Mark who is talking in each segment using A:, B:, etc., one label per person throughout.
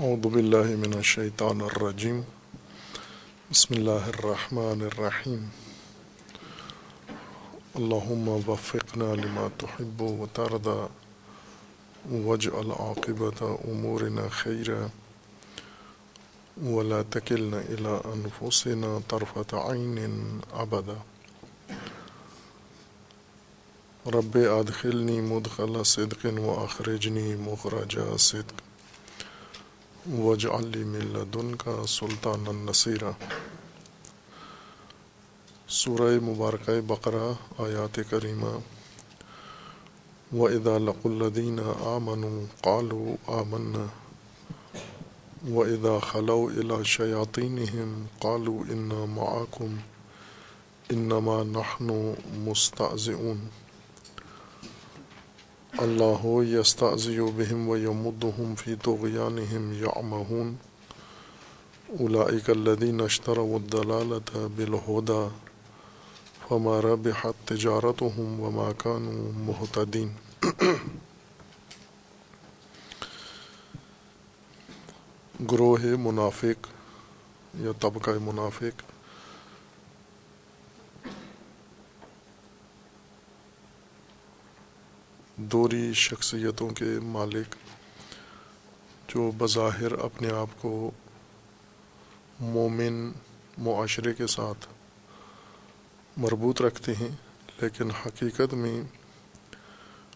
A: اعوذ باللہ من الشیطان الرجیم بسم اللہ الرحمن الرحیم اللہم وفقنا لما تحب و ترضى واجعل عاقبت امورنا خیرا ولا تکلنا الى انفسنا طرفت عین ابدا رب ادخلنی مدخل صدق و اخرجنی مخرج صدق. وجعل لی من لدنک سلطان النصیرہ سورہ مبارکہ بقرہ، آیات کریمہ. وَإِذَا لَقُوا الَّذِينَ آمَنُوا قَالُوا آمَنَّا. وَإِذَا خَلَوْا إِلَى شَيَاطِينِهِمْ قَالُوا إِنَّا مَعَكُمْ، إِنَّمَا نَحْنُ مُسْتَعْزِئُونَ. اللہ یستعزی بهم ویمدهم فی طغیانهم یعمہون اولئک الذین اشتروا الدلالة بالہدى فما ربحت تجارتهم وما كانوا مہتدین گروہ منافق یا طبقہ منافق دوری شخصیتوں کے مالک جو بظاہر اپنے آپ کو مومن معاشرے کے ساتھ مربوط رکھتے ہیں، لیکن حقیقت میں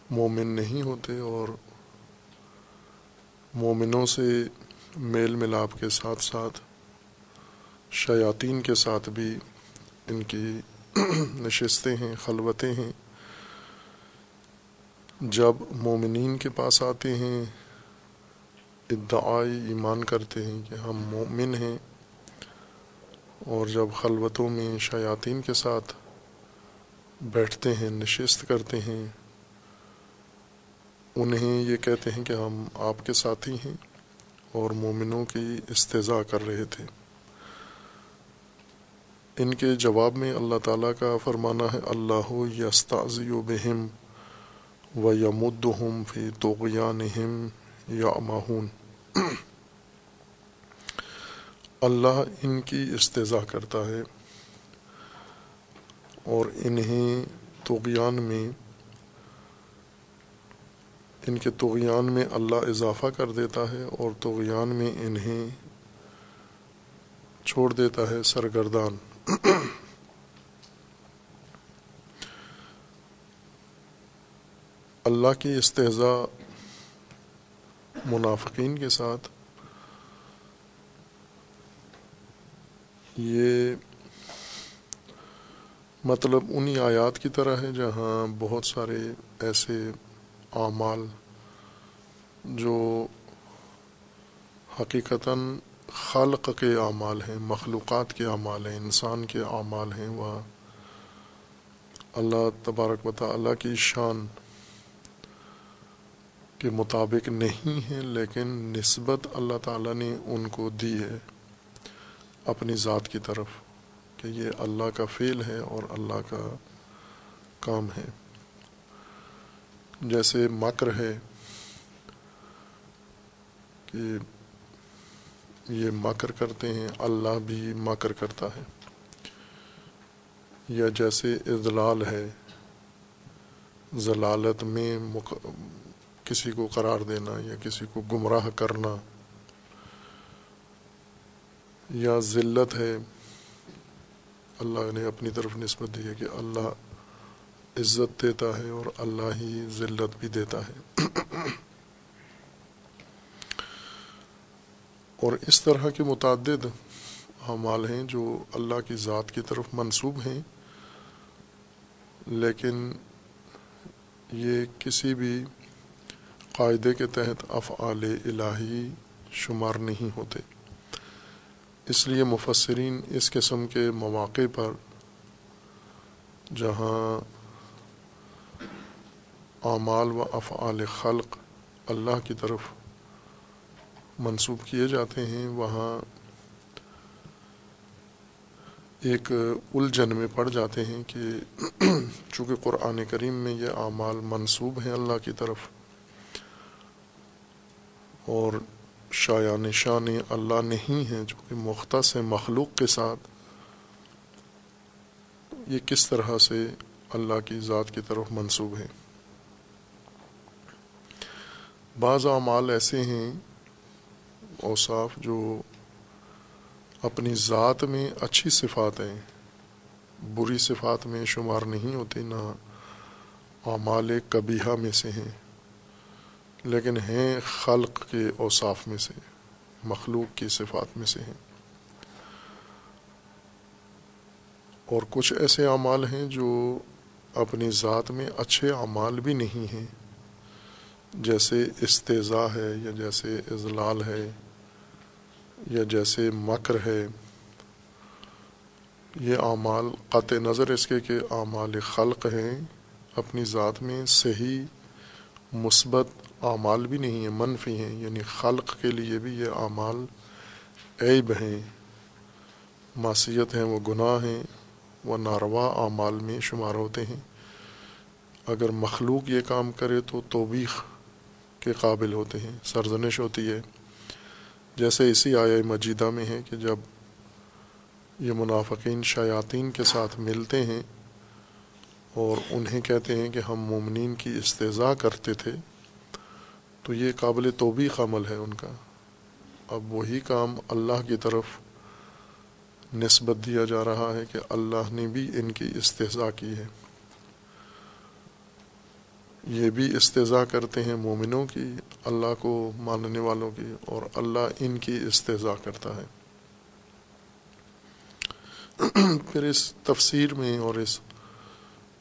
A: مومن نہیں ہوتے اور مومنوں سے میل ملاپ کے ساتھ ساتھ شیاطین کے ساتھ بھی ان کی نشستیں ہیں، خلوتیں ہیں۔ جب مومنین کے پاس آتے ہیں، ادعائی ایمان کرتے ہیں کہ ہم مومن ہیں، اور جب خلوتوں میں شیاطین کے ساتھ بیٹھتے ہیں، نشست کرتے ہیں، انہیں یہ کہتے ہیں کہ ہم آپ کے ساتھی ہیں اور مومنوں کی استضاء کر رہے تھے۔ ان کے جواب میں اللہ تعالیٰ کا فرمانا ہے، اللہ یستعزی بہم و یمدہم فی طغیانہم یعمہون اللہ ان کی استضاء کرتا ہے اور انہیں طغیان میں ان کے طغیان میں اللہ اضافہ کر دیتا ہے اور طغیان میں انہیں چھوڑ دیتا ہے سرگردان اللہ کی استضاء منافقین کے ساتھ، یہ مطلب انہی آیات کی طرح ہے جہاں بہت سارے ایسے اعمال جو حقیقتاً خالق کے اعمال ہیں، مخلوقات کے اعمال ہیں، انسان کے اعمال ہیں، وہ اللہ تبارک و تعالیٰ کی شان کے مطابق نہیں ہیں، لیکن نسبت اللہ تعالیٰ نے ان کو دی ہے اپنی ذات کی طرف کہ یہ اللہ کا فعل ہے اور اللہ کا کام ہے۔ جیسے مکر ہے کہ یہ مکر کرتے ہیں، اللہ بھی مکر کرتا ہے۔ یا جیسے اضلال ہے، ضلالت میں مق... کسی کو قرار دینا یا کسی کو گمراہ کرنا یا ذلت ہے، اللہ نے اپنی طرف نسبت دی ہے کہ اللہ عزت دیتا ہے اور اللہ ہی ذلت بھی دیتا ہے۔ اور اس طرح کے متعدد اعمال ہیں جو اللہ کی ذات کی طرف منسوب ہیں، لیکن یہ کسی بھی قاعدے کے تحت افعال الہی شمار نہیں ہوتے۔ اس لیے مفسرین اس قسم کے مواقع پر جہاں اعمال و افعال خلق اللہ کی طرف منسوب کیے جاتے ہیں، وہاں ایک الجھن میں پڑ جاتے ہیں کہ چونکہ قرآن کریم میں یہ اعمال منسوب ہیں اللہ کی طرف اور شاع نشان اللہ نہیں ہیں جو کہ مختص مخلوق کے ساتھ یہ کس طرح سے اللہ کی ذات کی طرف منسوب ہیں۔ بعض اعمال ایسے ہیں اوصاف جو اپنی ذات میں اچھی صفات ہیں، بری صفات میں شمار نہیں ہوتی نہ اعمال کبیہ میں سے ہیں۔ لیکن ہیں خلق کے اوصاف میں سے، مخلوق کی صفات میں سے ہیں۔ اور کچھ ایسے اعمال ہیں جو اپنی ذات میں اچھے اعمال بھی نہیں ہیں۔ جیسے استضاء ہے یا جیسے اضلال ہے یا جیسے مکر ہے۔ یہ اعمال قطع نظر اس کے کہ اعمال خلق ہیں، اپنی ذات میں صحیح، مثبت اعمال بھی نہیں ہیں، منفی ہیں یعنی خلق کے لیے بھی یہ اعمال عیب ہیں۔ معصیت ہیں، وہ گناہ ہیں، وہ ناروا اعمال میں شمار ہوتے ہیں۔ اگر مخلوق یہ کام کرے تو توبیخ کے قابل ہوتے ہیں، سرزنش ہوتی ہے۔ جیسے اسی آیا مجیدہ میں ہے کہ جب یہ منافقین شیاطین کے ساتھ ملتے ہیں اور انہیں کہتے ہیں کہ ہم مومنین کی استضاء کرتے تھے تو یہ قابل توبیخ عمل ہے ان کا۔ اب وہی کام اللہ کی طرف نسبت دیا جا رہا ہے کہ اللہ نے بھی ان کی استضاء کی ہے۔ یہ بھی استضاء کرتے ہیں مومنوں کی، اللہ کو ماننے والوں کی، اور اللہ ان کی استضاء کرتا ہے۔ پھر اس تفسیر میں اور اس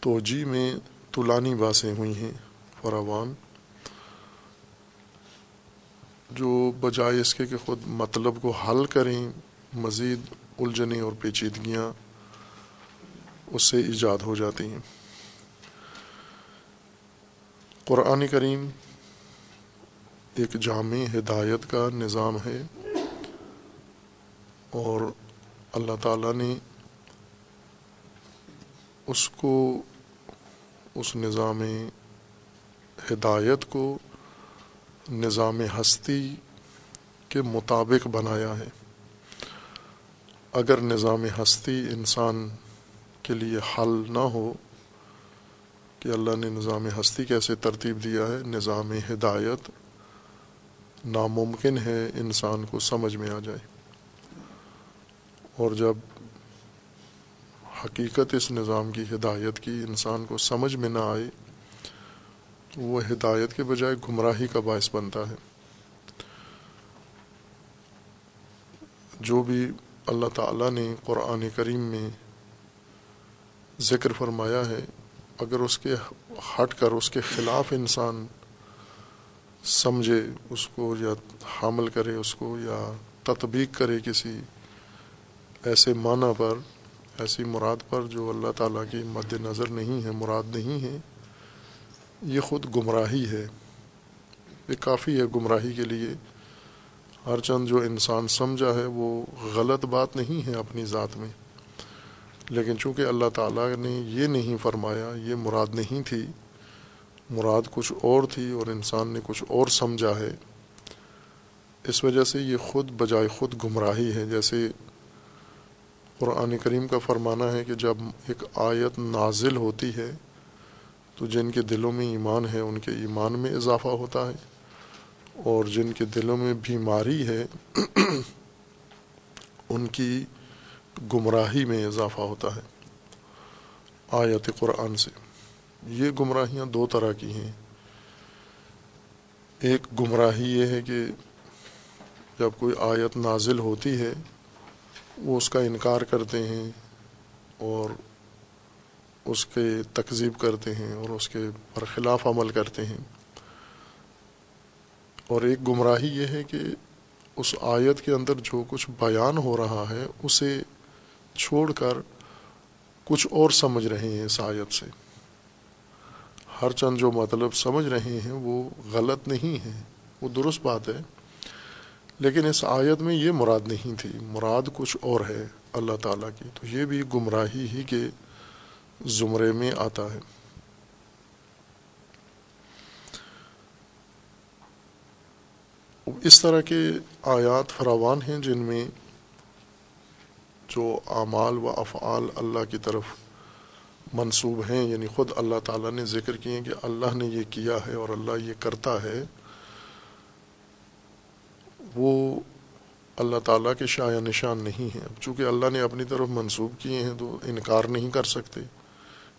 A: توجی میں طولانی باسیں ہوئی ہیں۔ فراوان جو بجائے اس کے کہ خود مطلب کو حل کریں، مزید الجھنیں اور پیچیدگیاں، اس سے ایجاد ہو جاتی ہیں۔ قرآن کریم ایک جامع ہدایت کا نظام ہے اور اللہ تعالیٰ نے اس کو، اس نظام ہدایت کو نظام ہستی کے مطابق بنایا ہے۔ اگر نظام ہستی انسان کے لیے حل نہ ہو کہ اللہ نے نظام ہستی کیسے ترتیب دیا ہے، نظام ہدایت ناممکن ہے انسان کو سمجھ میں آ جائے۔ اور جب حقیقت اس نظام کی ہدایت کی انسان کو سمجھ میں نہ آئے وہ ہدایت کے بجائے گمراہی کا باعث بنتا ہے۔ جو بھی اللہ تعالیٰ نے قرآن کریم میں ذکر فرمایا ہے، اگر اس کے ہٹ کر اس کے خلاف انسان سمجھے، اس کو یا حامل کرے، اس کو یا تطبیق کرے کسی ایسے معنی پر، ایسی مراد پر جو اللہ تعالیٰ کی مد نظر نہیں ہے، مراد نہیں ہے یہ خود گمراہی ہے، یہ کافی ہے گمراہی کے لیے۔ ہر چند جو انسان سمجھا ہے، وہ غلط بات نہیں ہے اپنی ذات میں۔ لیکن چونکہ اللہ تعالیٰ نے یہ نہیں فرمایا، یہ مراد نہیں تھی۔ مراد کچھ اور تھی اور انسان نے کچھ اور سمجھا ہے۔ اس وجہ سے یہ خود بجائے خود گمراہی ہے۔ جیسے قرآن کریم کا فرمانا ہے کہ جب ایک آیت نازل ہوتی ہے تو جن کے دلوں میں ایمان ہے، ان کے ایمان میں اضافہ ہوتا ہے۔ اور جن کے دلوں میں بیماری ہے، ان کی گمراہی میں اضافہ ہوتا ہے۔ آیت قرآن سے۔ یہ گمراہیاں دو طرح کی ہیں۔ ایک گمراہی یہ ہے کہ جب کوئی آیت نازل ہوتی ہے، وہ اس کا انکار کرتے ہیں اور اس کے تکذیب کرتے ہیں اور اس کے برخلاف عمل کرتے ہیں۔ اور ایک گمراہی یہ ہے کہ اس آیت کے اندر جو کچھ بیان ہو رہا ہے، اسے چھوڑ کر کچھ اور سمجھ رہے ہیں اس آیت سے۔ ہر چند جو مطلب سمجھ رہے ہیں، وہ غلط نہیں ہے وہ درست بات ہے۔ لیکن اس آیت میں یہ مراد نہیں تھی۔ مراد کچھ اور ہے اللہ تعالیٰ کی۔ تو یہ بھی گمراہی ہی کے زمرے میں آتا ہے۔ اس طرح کے آیات فراوان ہیں جن میں جو اعمال و افعال اللہ کی طرف منصوب ہیں یعنی خود اللہ تعالیٰ نے ذکر کیے کہ اللہ نے یہ کیا ہے اور اللہ یہ کرتا ہے، وہ اللہ تعالیٰ کے شاع نشان نہیں ہیں۔ چونکہ اللہ نے اپنی طرف منسوب کیے ہیں تو انکار نہیں کر سکتے۔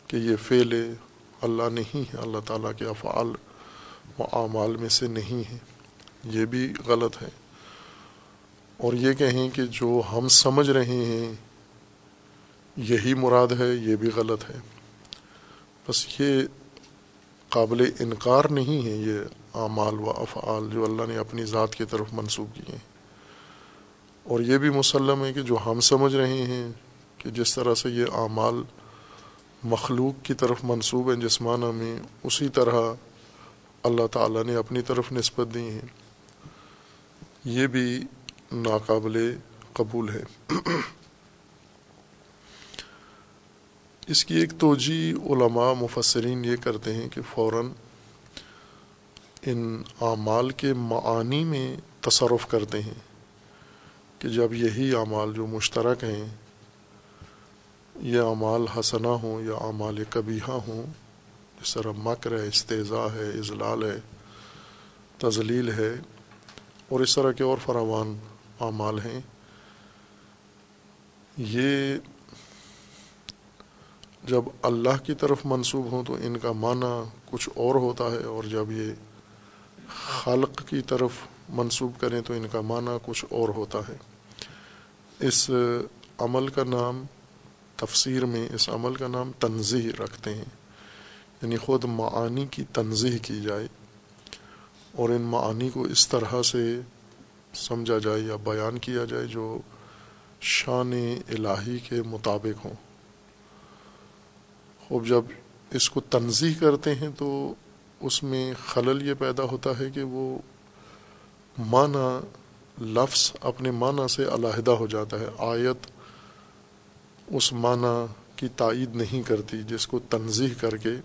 A: کہ یہ فعل اللہ نہیں ہے، اللہ تعالیٰ کے افعال و اعمال میں سے نہیں ہے یہ بھی غلط ہے۔ اور یہ کہیں کہ جو ہم سمجھ رہے ہیں، یہی مراد ہے، یہ بھی غلط ہے۔ بس یہ قابل انکار نہیں ہے، یہ اعمال و افعال جو اللہ نے اپنی ذات کی طرف منسوخ کیے ہیں۔ اور یہ بھی مسلم ہے کہ جو ہم سمجھ رہے ہیں کہ جس طرح سے یہ اعمال مخلوق کی طرف منسوب ہیں، جسمانہ میں اسی طرح اللہ تعالیٰ نے اپنی طرف نسبت دی ہیں۔ یہ بھی ناقابل قبول ہے۔ اس کی ایک توجہ علماء مفسرین یہ کرتے ہیں کہ فوراً ان اعمال کے معانی میں تصرف کرتے ہیں کہ جب یہی اعمال جو مشترک ہیں یہ اعمال حسنہ ہوں یا اعمال کبیہ ہوں، جس طرح مکر ہے، استضاء ہے، اضلال ہے تزلیل ہے، اور اس طرح کے اور فراوان اعمال ہیں۔ یہ جب اللہ کی طرف منسوب ہوں تو ان کا معنی کچھ اور ہوتا ہے، اور جب یہ خالق کی طرف منسوب کریں تو ان کا معنی کچھ اور ہوتا ہے۔ اس عمل کا نام تفسیر میں اس عمل کا نام تنظیح رکھتے ہیں۔ یعنی خود معانی کی تنظیح کی جائے اور ان معانی کو اس طرح سے سمجھا جائے یا بیان کیا جائے جو شان الہی کے مطابق ہوں۔ خوب، جب اس کو تنظیح کرتے ہیں تو اس میں خلل یہ پیدا ہوتا ہے کہ وہ معنی، لفظ اپنے معنی سے علیحدہ ہو جاتا ہے۔ آیت اس معنی کی تائید نہیں کرتی جس کو تنظیح کر کے،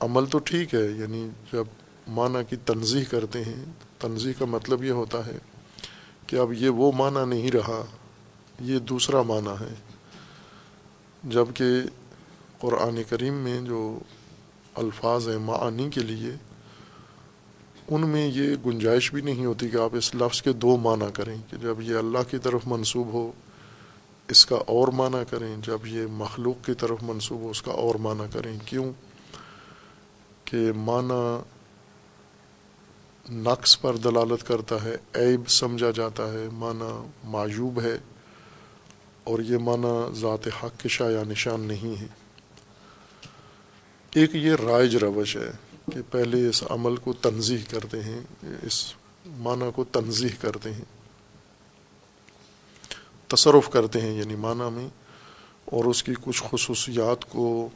A: عمل تو ٹھیک ہے یعنی جب معنی کی تنظیح کرتے ہیں تنظیح کا مطلب یہ ہوتا ہے کہ اب یہ وہ معنی نہیں رہا، یہ دوسرا معنی ہے۔ جبکہ قرآن کریم میں جو الفاظ ہیں معانی کے لیے، ان میں یہ گنجائش بھی نہیں ہوتی کہ آپ اس لفظ کے دو معنی کریں کہ جب یہ اللہ کی طرف منسوب ہو اس کا اور معنی کریں جب یہ مخلوق کی طرف منسوب ہو، اس کا اور معنی کریں، کیوں؟ کہ معنی نقص پر دلالت کرتا ہے، عیب سمجھا جاتا ہے، معنی معیوب ہے، اور یہ معنی ذات حق کے شاع نشان نہیں ہے۔ ایک یہ رائج روش ہے کہ پہلے اس عمل کو تنظیح کرتے ہیں، اس معنی کو تنظیح کرتے ہیں۔ تصرف کرتے ہیں یعنی معنی میں، اور اس کی کچھ خصوصیات کو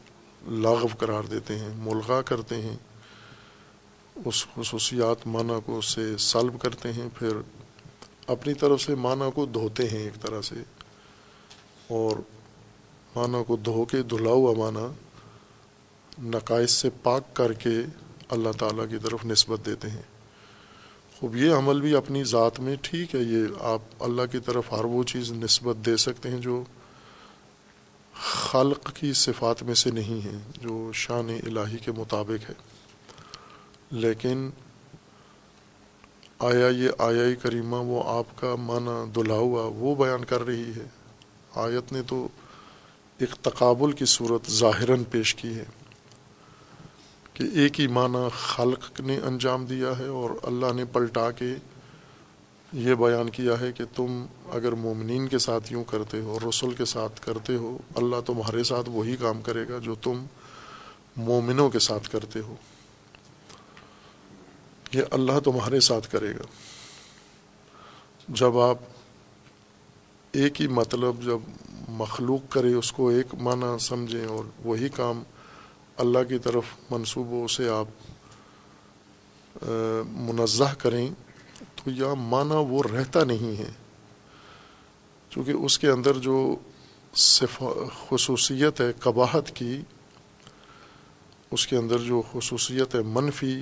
A: لاغو قرار دیتے ہیں، ملغا کرتے ہیں۔ اس خصوصیات معنی کو سے سلب کرتے ہیں، پھر اپنی طرف سے معنی کو دھوتے ہیں ایک طرح سے۔ اور معنی کو دھو کے دھلا ہوا معنی نقائص سے پاک کر کے اللہ تعالیٰ کی طرف نسبت دیتے ہیں۔ خوب یہ عمل بھی اپنی ذات میں ٹھیک ہے، یہ آپ اللہ کی طرف ہر وہ چیز نسبت دے سکتے ہیں جو خلق کی صفات میں سے نہیں ہے جو شان الہی کے مطابق ہے۔ لیکن آیا یہ آیا کریمہ، وہ آپ کا معنی دلہا ہوا، وہ بیان کر رہی ہے۔ آیت نے تو ایک تقابل کی صورت ظاہراً پیش کی ہے۔ کہ ایک ہی معنی خلق نے انجام دیا ہے اور اللہ نے پلٹا کے یہ بیان کیا ہے کہ تم اگر مومنین کے ساتھ یوں کرتے ہو، رسول کے ساتھ کرتے ہو، اللہ تمہارے ساتھ وہی کام کرے گا جو تم مومنوں کے ساتھ کرتے ہو۔ یہ اللہ تمہارے ساتھ کرے گا۔ جب آپ ایک ہی مطلب جب مخلوق کرے، اس کو ایک معنی سمجھیں اور وہی کام اللہ کی طرف منصوب ہو، اسے آپ منزہ کریں تو یہ معنی وہ رہتا نہیں ہے۔ چونکہ اس کے اندر جو خصوصیت ہے، قباحت کی، اس کے اندر جو خصوصیت ہے، منفی،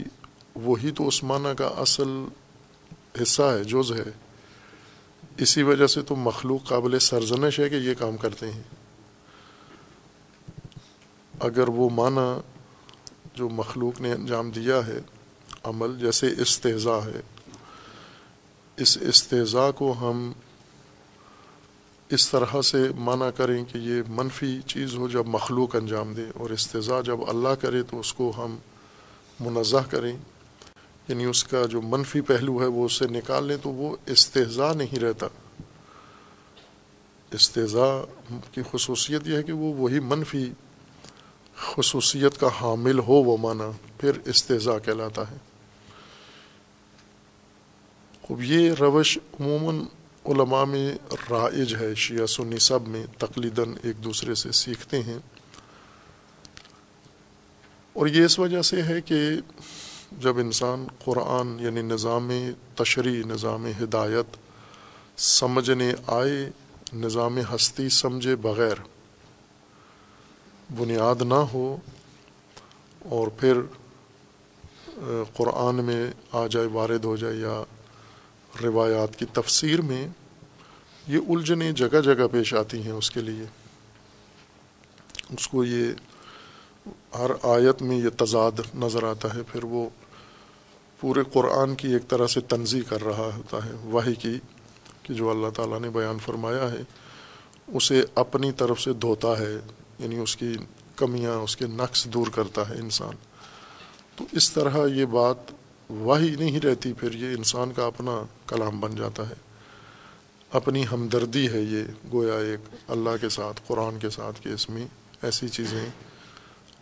A: وہی تو اس معنی کا اصل حصہ ہے، جز ہے۔ اسی وجہ سے تو مخلوق قابل سرزنش ہے کہ یہ کام کرتے ہیں۔ اگر وہ معنی جو مخلوق نے انجام دیا ہے، عمل جیسے استضاء ہے، اس استضاء کو ہم اس طرح سے معنی کریں کہ یہ منفی چیز ہو جب مخلوق انجام دے اور استضاء جب اللہ کرے تو اس کو ہم منزہ کریں۔ یعنی اس کا جو منفی پہلو ہے وہ اس سے نکال لیں تو وہ استضاء نہیں رہتا۔ استضاء کی خصوصیت یہ ہے کہ وہ وہی منفی خصوصیت کا حامل ہو وہ معنی پھر استضاء کہلاتا ہے۔ خوب، یہ روش عموماً علماء میں رائج ہے، شیعہ سنی سب میں تقلیداً ایک دوسرے سے سیکھتے ہیں۔ اور یہ اس وجہ سے ہے کہ جب انسان قرآن یعنی نظام تشریح نظام ہدایت سمجھنے آئے، نظام ہستی سمجھے بغیر بنیاد نہ ہو اور پھر قرآن میں آ جائے، وارد ہو جائے یا روایات کی تفسیر میں یہ الجھنیں جگہ جگہ پیش آتی ہیں اس کے لیے۔ اس کو یہ ہر آیت میں یہ تضاد نظر آتا ہے، پھر وہ پورے قرآن کی ایک طرح سے تنظیم کر رہا ہوتا ہے۔ وہی کی، کہ جو اللہ تعالیٰ نے بیان فرمایا ہے، اسے اپنی طرف سے دھوتا ہے۔ یعنی اس کی کمیاں، اس کے نقص دور کرتا ہے انسان۔ تو اس طرح یہ بات وہی نہیں رہتی، پھر یہ انسان کا اپنا کلام بن جاتا ہے۔ اپنی ہمدردی ہے یہ، گویا ایک اللہ کے ساتھ، قرآن کے ساتھ کہ اس میں ایسی چیزیں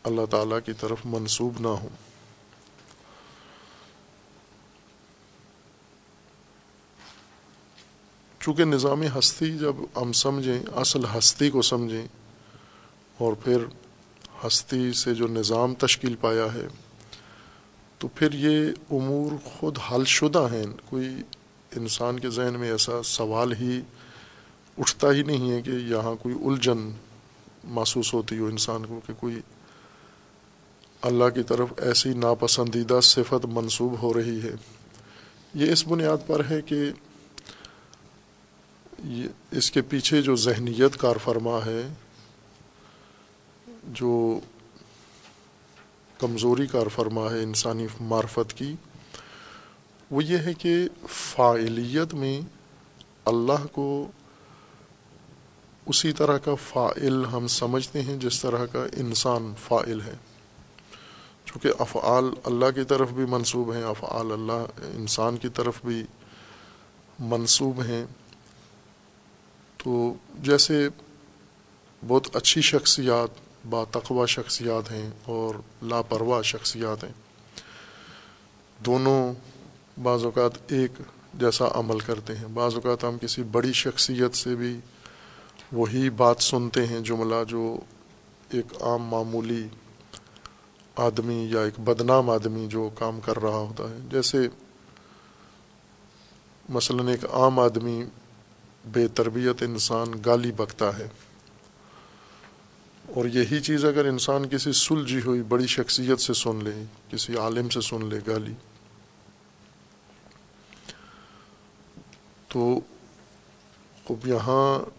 A: اللہ تعالیٰ کی طرف منسوب نہ ہوں۔ چونکہ نظام ہستی جب ہم سمجھیں، اصل ہستی کو سمجھیں اور پھر ہستی سے جو نظام تشکیل پایا ہے، تو پھر یہ امور خود حل شدہ ہیں۔ کوئی انسان کے ذہن میں ایسا سوال ہی اٹھتا ہی نہیں ہے کہ یہاں کوئی الجھن محسوس ہوتی ہو انسان کو کہ کوئی اللہ کی طرف ایسی ناپسندیدہ صفت منسوب ہو رہی ہے۔ یہ اس بنیاد پر ہے کہ اس کے پیچھے جو ذہنیت کار فرما ہے جو کمزوری کار فرما ہے انسانی معرفت کی، وہ یہ ہے کہ فائلیت میں اللہ کو اسی طرح کا فائل ہم سمجھتے ہیں جس طرح کا انسان فائل ہے۔ چونکہ افعال اللہ کی طرف بھی منصوب ہیں، افعال اللہ انسان کی طرف بھی منصوب ہیں۔ تو جیسے بہت اچھی شخصیات باتقوا شخصیات ہیں اور لاپرواہ شخصیات ہیں۔ دونوں بعض اوقات ایک جیسا عمل کرتے ہیں۔ بعض اوقات ہم کسی بڑی شخصیت سے بھی وہی بات سنتے ہیں، جملہ جو ایک عام معمولی آدمی یا ایک بدنام آدمی جو کام کر رہا ہوتا ہے۔ جیسے مثلاً ایک عام آدمی بے تربیت انسان گالی بکتا ہے۔ اور یہی چیز اگر انسان کسی سلجھی ہوئی بڑی شخصیت سے سن لے، کسی عالم سے سن لے گالی، تو اب یہاں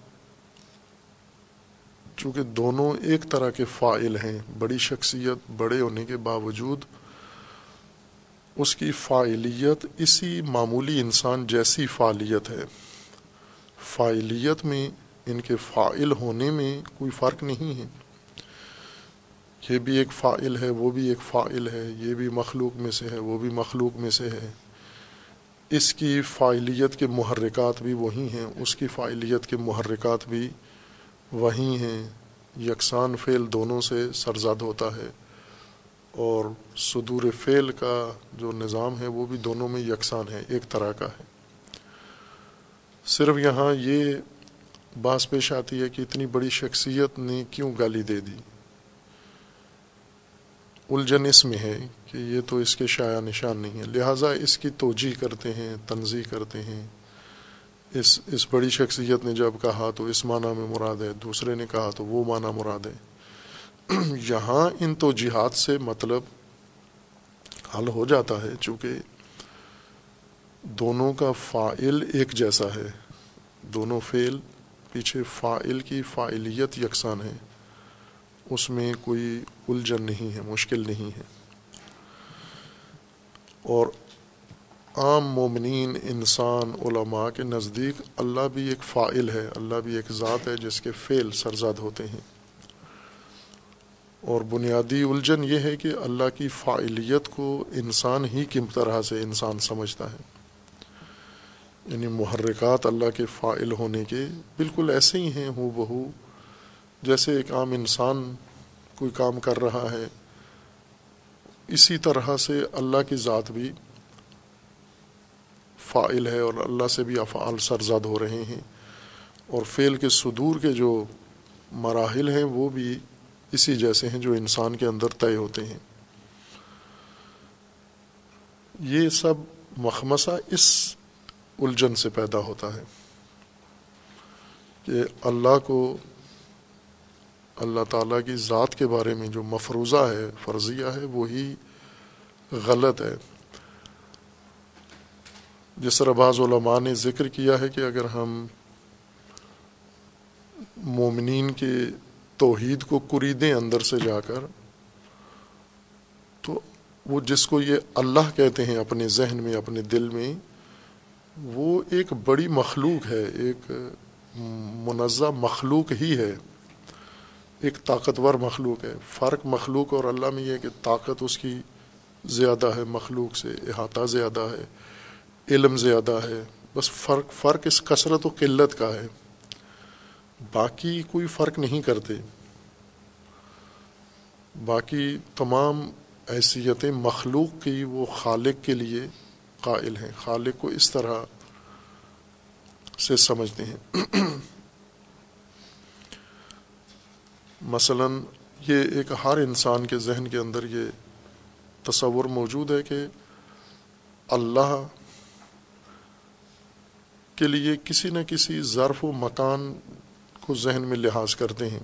A: چونکہ دونوں ایک طرح کے فائل ہیں، بڑی شخصیت، بڑے ہونے کے باوجود اس کی فائلیت اسی معمولی انسان جیسی فعالیت ہے۔ فائلیت میں ان کے فائل ہونے میں کوئی فرق نہیں ہے۔ یہ بھی ایک فائل ہے، وہ بھی ایک فائل ہے، یہ بھی مخلوق میں سے ہے، وہ بھی مخلوق میں سے ہے۔ اس کی فائلیت کے محرکات بھی وہی ہیں، اس کی فائلیت کے محرکات بھی وہی ہیں۔ یکساں فعل دونوں سے سرزاد ہوتا ہے اور صدور فعل کا جو نظام ہے، وہ بھی دونوں میں یکساں ہے، ایک طرح کا ہے۔ صرف یہاں یہ باس پیش آتی ہے کہ اتنی بڑی شخصیت نے کیوں گالی دے دی؟ الجھن اس میں ہے کہ یہ تو اس کے شاع نشان نہیں ہے لہٰذا اس کی توجہ کرتے ہیں تنظیم کرتے ہیں۔ اس اس بڑی شخصیت نے جب کہا تو اس معنی میں مراد ہے، دوسرے نے کہا تو وہ معنی مراد ہے۔ یہاں ان توجیحات سے مطلب حل ہو جاتا ہے چونکہ دونوں کا فائل ایک جیسا ہے۔ دونوں فعل پیچھے فائل کی فائلیت یکساں ہے اس میں کوئی الجھن نہیں ہے، مشکل نہیں ہے۔ اور عام مومنین، انسان، علماء کے نزدیک اللہ بھی ایک فائل ہے، اللہ بھی ایک ذات ہے جس کے فعل سرزاد ہوتے ہیں۔ اور بنیادی الجھن یہ ہے کہ اللہ کی فائلیت کو انسان ہی کم طرح سے انسان سمجھتا ہے۔ یعنی محرکات اللہ کے فائل ہونے کے بالکل ایسے ہی ہیں، ہو بہو جیسے ایک عام انسان کوئی کام کر رہا ہے، اسی طرح سے اللہ کی ذات بھی فائل ہے اور اللہ سے بھی افعال سرزد ہو رہے ہیں۔ اور فعل کے صدور کے جو مراحل ہیں، وہ بھی اسی جیسے ہیں جو انسان کے اندر طے ہوتے ہیں۔ یہ سب مخمصہ اس الجھن سے پیدا ہوتا ہے کہ اللہ کو اللہ تعالیٰ کی ذات کے بارے میں جو مفروضہ ہے، فرضیہ ہے، وہی غلط ہے۔ جس طرح بعض علماء نے ذکر کیا ہے کہ اگر ہم مومنین کے توحید کو کریدیں اندر سے جا کر، تو وہ جس کو یہ اللہ کہتے ہیں اپنے ذہن میں، اپنے دل میں، وہ ایک بڑی مخلوق ہے، ایک منزہ مخلوق ہی ہے۔ ایک طاقتور مخلوق ہے۔ فرق مخلوق اور اللہ میں یہ ہے کہ طاقت اس کی زیادہ ہے، مخلوق سے احاطہ زیادہ ہے، علم زیادہ ہے۔ بس فرق فرق اس کثرت و قلت کا ہے۔ باقی کوئی فرق نہیں کرتے۔ باقی تمام حیثیتیں مخلوق کی وہ خالق کے لیے قائل ہیں۔ خالق کو اس طرح سے سمجھتے ہیں۔ مثلا یہ ایک ہر انسان کے ذہن کے اندر یہ تصور موجود ہے کہ اللہ کے لیے کسی نہ کسی ظرف و مکان کو ذہن میں لحاظ کرتے ہیں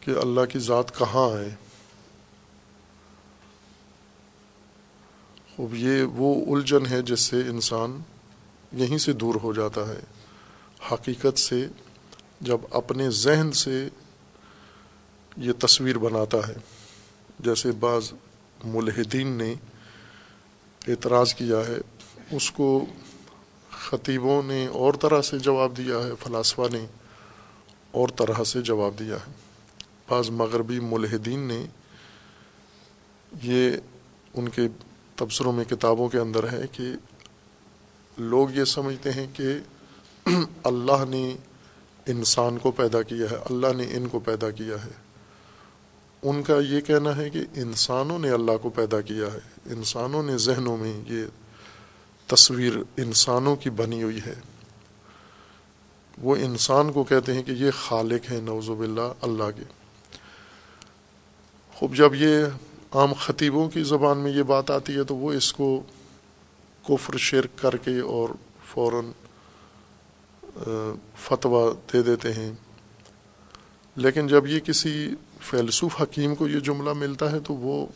A: کہ اللہ کی ذات کہاں ہے۔ اب یہ وہ الجھن ہے جس سے انسان یہیں سے دور ہو جاتا ہے، حقیقت سے جب اپنے ذہن سے یہ تصویر بناتا ہے، جیسے بعض ملحدین نے اعتراض کیا ہے، اس کو خطیبوں نے اور طرح سے جواب دیا ہے، فلاسفہ نے اور طرح سے جواب دیا ہے۔ بعض مغربی ملحدین نے یہ ان کے تبصروں میں کتابوں کے اندر ہے کہ لوگ یہ سمجھتے ہیں کہ اللہ نے انسان کو پیدا کیا ہے، اللہ نے ان کو پیدا کیا ہے۔ ان کا یہ کہنا ہے کہ انسانوں نے اللہ کو پیدا کیا ہے۔ انسانوں نے ذہنوں میں یہ تصویر انسانوں کی بنی ہوئی ہے۔ وہ انسان کو کہتے ہیں کہ یہ خالق ہے نوز باللہ، اللہ کے۔ خوب، جب یہ عام خطیبوں کی زبان میں یہ بات آتی ہے تو وہ اس کو کفر، شرک کر کے اور فوراً فتویٰ دے دیتے ہیں۔ لیکن جب یہ کسی فیلسوف حکیم کو یہ جملہ ملتا ہے تو وہ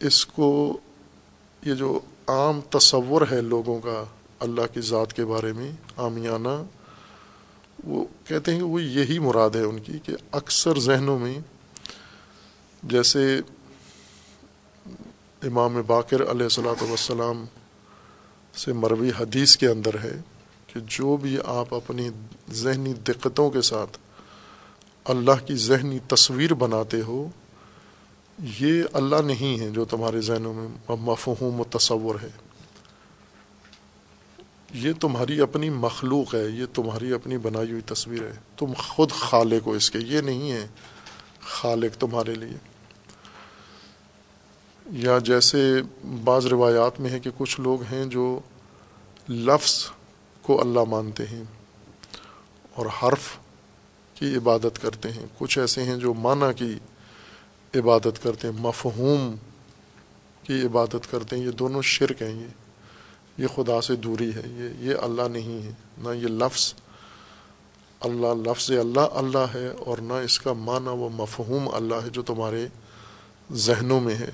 A: اس کو یہ جو عام تصور ہے لوگوں کا اللہ کی ذات کے بارے میں، عامیانہ، وہ کہتے ہیں کہ وہ یہی مراد ہے ان کی کہ اکثر ذہنوں میں جیسے امام باقر علیہ السلاۃ وسلام سے مروی حدیث کے اندر ہے۔ کہ جو بھی آپ اپنی ذہنی دقتوں کے ساتھ اللہ کی ذہنی تصویر بناتے ہو، یہ اللہ نہیں ہے جو تمہارے ذہنوں میں مفہوم و تصور ہے۔ یہ تمہاری اپنی مخلوق ہے، یہ تمہاری اپنی بنائی ہوئی تصویر ہے۔ تم خود خالق ہو اس کے، یہ نہیں ہے خالق تمہارے لیے۔ یا جیسے بعض روایات میں ہے کہ کچھ لوگ ہیں جو لفظ کو اللہ مانتے ہیں اور حرف کی عبادت کرتے ہیں۔ کچھ ایسے ہیں جو معنی کی عبادت کرتے ہیں، مفہوم کی عبادت کرتے ہیں۔ یہ دونوں شرک ہیں، یہ یہ خدا سے دوری ہے۔ یہ یہ اللہ نہیں ہے، نہ یہ لفظ اللہ لفظ اللہ اللہ ہے اور نہ اس کا معنی و مفہوم اللہ ہے جو تمہارے ذہنوں میں ہے۔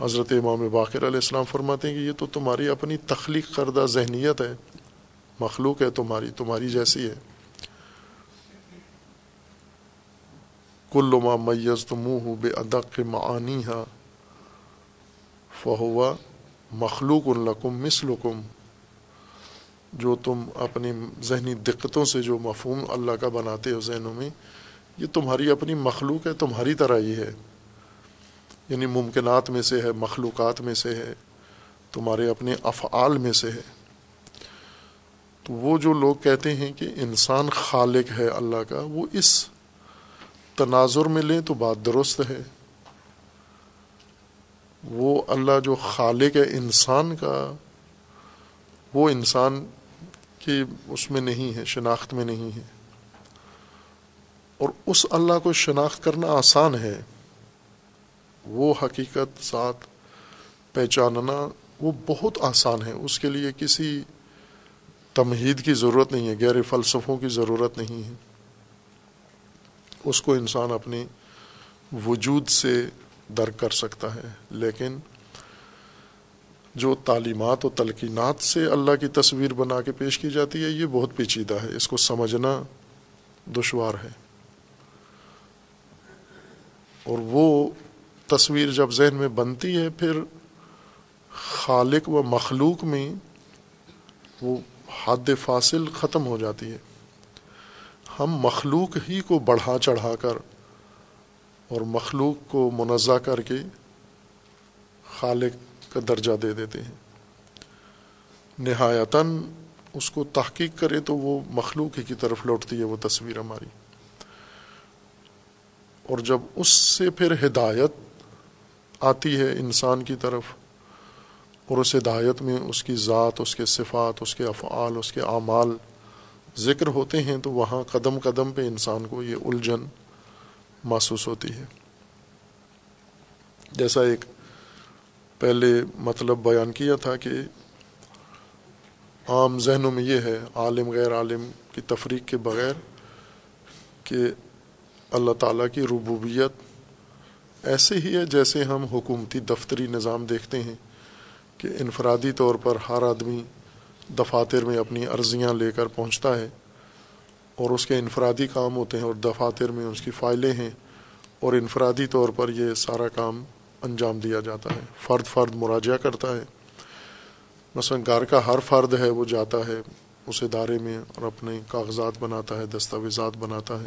A: حضرت امام باقر علیہ السلام فرماتے ہیں کہ یہ تو تمہاری اپنی تخلیق کردہ ذہنیت ہے۔ مخلوق ہے تمہاری تمہاری جیسی ہے۔ کل ما میز تو منہ بے ادق معانی ہا فہوا مخلوق القم مثلکم، جو تم اپنی ذہنی دقتوں سے جو مفہوم اللہ کا بناتے ہو ذہنوں میں، یہ تمہاری اپنی مخلوق ہے، تمہاری طرح ہی ہے۔ یعنی ممکنات میں سے ہے، مخلوقات میں سے ہے، تمہارے اپنے افعال میں سے ہے۔ تو وہ جو لوگ کہتے ہیں کہ انسان خالق ہے اللہ کا، وہ اس تناظر میں لیں تو بات درست ہے۔ وہ اللہ جو خالق ہے انسان کا، وہ انسان کی اس میں نہیں ہے، شناخت میں نہیں ہے۔ اور اس اللہ کو شناخت کرنا آسان ہے۔ وہ حقیقت ساتھ پہچاننا وہ بہت آسان ہے۔ اس کے لیے کسی تمہید کی ضرورت نہیں ہے غیر فلسفوں کی ضرورت نہیں ہے۔ اس کو انسان اپنی وجود سے درک کر سکتا ہے، لیکن جو تعلیمات و تلقینات سے اللہ کی تصویر بنا کے پیش کی جاتی ہے، یہ بہت پیچیدہ ہے۔ اس کو سمجھنا دشوار ہے۔ اور وہ تصویر جب ذہن میں بنتی ہے، پھر خالق و مخلوق میں وہ حد فاصل ختم ہو جاتی ہے۔ ہم مخلوق ہی کو بڑھا چڑھا کر اور مخلوق کو منزہ کر کے خالق کا درجہ دے دیتے ہیں۔ نہایتاً اس کو تحقیق کرے تو وہ مخلوق ہی کی طرف لوٹتی ہے وہ تصویر ہماری۔ اور جب اس سے پھر ہدایت آتی ہے انسان کی طرف اور اس ہدایت میں اس کی ذات، اس کے صفات، اس کے افعال، اس کے اعمال ذکر ہوتے ہیں تو وہاں قدم قدم پہ انسان کو یہ الجھن محسوس ہوتی ہے۔ جیسا ایک پہلے مطلب بیان کیا تھا کہ عام ذہنوں میں یہ ہے، عالم، غیر عالم کی تفریق کے بغیر کہ اللہ تعالیٰ کی ربوبیت ایسے ہی ہے جیسے ہم حکومتی دفتری نظام دیکھتے ہیں۔ کہ انفرادی طور پر ہر آدمی دفاتر میں اپنی عرضیاں لے کر پہنچتا ہے اور اس کے انفرادی کام ہوتے ہیں اور دفاتر میں اس کی فائلیں ہیں اور انفرادی طور پر یہ سارا کام انجام دیا جاتا ہے، فرد فرد مراجعہ کرتا ہے۔ مثلا گھر کا ہر فرد ہے، وہ جاتا ہے، اس ادارے میں اور اپنے کاغذات بناتا ہے، دستاویزات بناتا ہے۔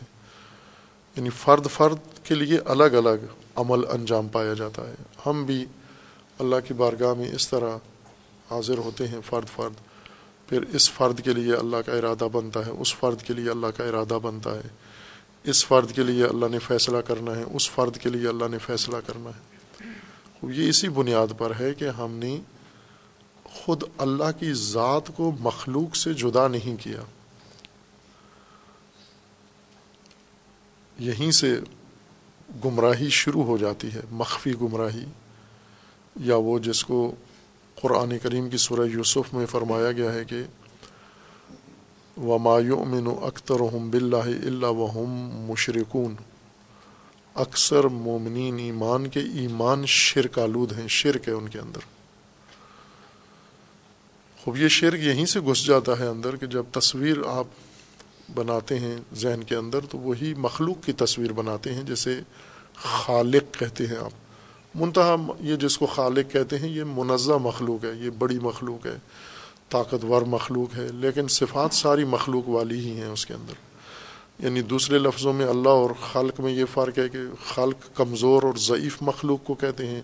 A: یعنی فرد فرد کے لیے الگ الگ عمل انجام پایا جاتا ہے۔ ہم بھی اللہ کی بارگاہ میں اس طرح حاضر ہوتے ہیں فرد فرد، پھر اس فرد کے لیے اللہ کا ارادہ بنتا ہے، اس فرد کے لیے اللہ کا ارادہ بنتا ہے۔ اس فرد کے لیے اللہ نے فیصلہ کرنا ہے، اس فرد کے لیے اللہ نے فیصلہ کرنا ہے۔ یہ اسی بنیاد پر ہے کہ ہم نے خود اللہ کی ذات کو مخلوق سے جدا نہیں کیا۔ یہیں سے گمراہی شروع ہو جاتی ہے، مخفی گمراہی۔ یا وہ جس کو قرآن کریم کی سورہ یوسف میں فرمایا گیا ہے کہ و مایومن اختر ہم بلّہ اللہ وحم مشرقون اکثر مومنین ایمان کے ایمان شرک آلود ہیں، شرک ہے ان کے اندر۔ خوب یہ شرک یہیں سے گھس جاتا ہے اندر کہ جب تصویر آپ بناتے ہیں ذہن کے اندر تو وہی مخلوق کی تصویر بناتے ہیں جیسے خالق کہتے ہیں آپ۔ منتہا یہ جس کو خالق کہتے ہیں، یہ منزہ مخلوق ہے، یہ بڑی مخلوق ہے، طاقتور مخلوق ہے، لیکن صفات ساری مخلوق والی ہی ہیں اس کے اندر۔ یعنی دوسرے لفظوں میں اللہ اور خلق میں یہ فرق ہے کہ خلق کمزور اور ضعیف مخلوق کو کہتے ہیں،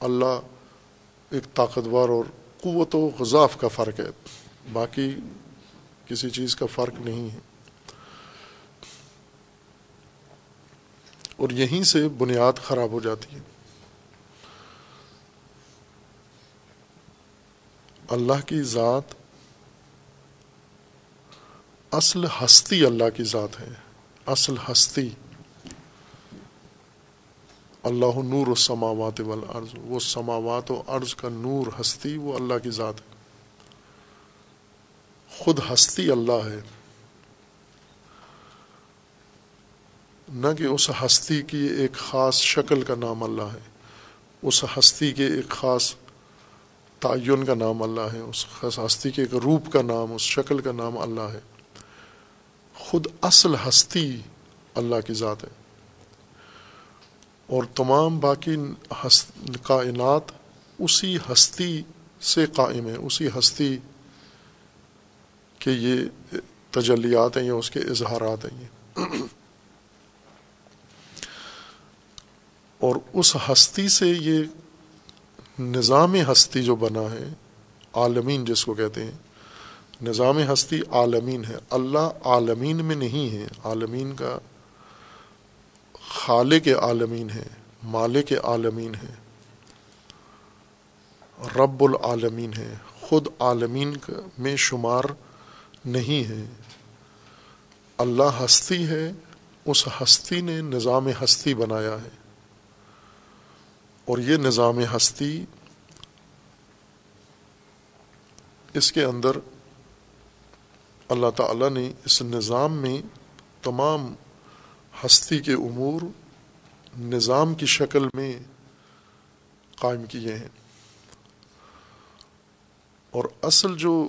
A: اللہ ایک طاقتور اور قوت و غذاف کا فرق ہے، باقی کسی چیز کا فرق نہیں ہے۔ اور یہیں سے بنیاد خراب ہو جاتی ہے۔ اللہ کی ذات اصل ہستی اللہ کی ذات ہے، اصل ہستی۔ اللہ نور و سماوات والارض، وہ سماوات و عرض کا نور ہستی، وہ اللہ کی ذات ہے۔ خود ہستی اللہ ہے۔ نہ کہ اس ہستی کی ایک خاص شکل کا نام اللہ ہے۔ اس ہستی کے ایک خاص تعین کا نام اللہ ہے، اس ہستی کے ایک روپ کا نام، اس شکل کا نام اللہ ہے۔ خود اصل ہستی اللہ کی ذات ہے۔ اور تمام باقی کائنات اسی ہستی سے قائم ہے اسی ہستی کے یہ تجلیات ہیں یا اس کے اظہارات ہیں یہ۔ اور اس ہستی سے یہ نظام ہستی جو بنا ہے، عالمین جس کو کہتے ہیں، نظام ہستی عالمین ہے۔ اللہ عالمین میں نہیں ہے۔ عالمین کا خالق عالمین ہے، مالک عالمین ہے۔ رب العالمین ہے۔ خود عالمین میں شمار نہیں ہے۔ اللہ ہستی ہے، اس ہستی نے نظام ہستی بنایا ہے۔ اور یہ نظام ہستی اس کے اندر اللہ تعالیٰ نے اس نظام میں تمام ہستی کے امور نظام کی شکل میں قائم کیے ہیں۔ اور اصل جو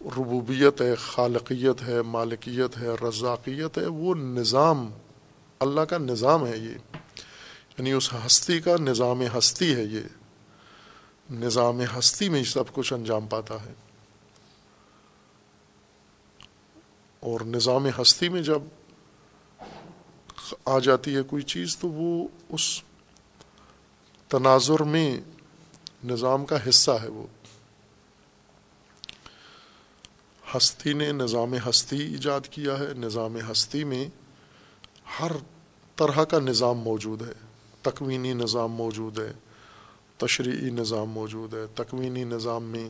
A: ربوبیت ہے، خالقیت ہے، مالکیت ہے، رزاقیت ہے، وہ نظام، اللہ کا نظام ہے یہ۔ یعنی اس ہستی کا نظام ہستی ہے یہ۔ نظام ہستی میں سب کچھ انجام پاتا ہے۔ اور نظام ہستی میں جب آ جاتی ہے کوئی چیز تو وہ اس تناظر میں نظام کا حصہ ہے وہ۔ ہستی نے نظام ہستی ایجاد کیا ہے۔ نظام ہستی میں ہر طرح کا نظام موجود ہے۔ تکوینی نظام موجود ہے، تشریعی نظام موجود ہے، تکوینی نظام میں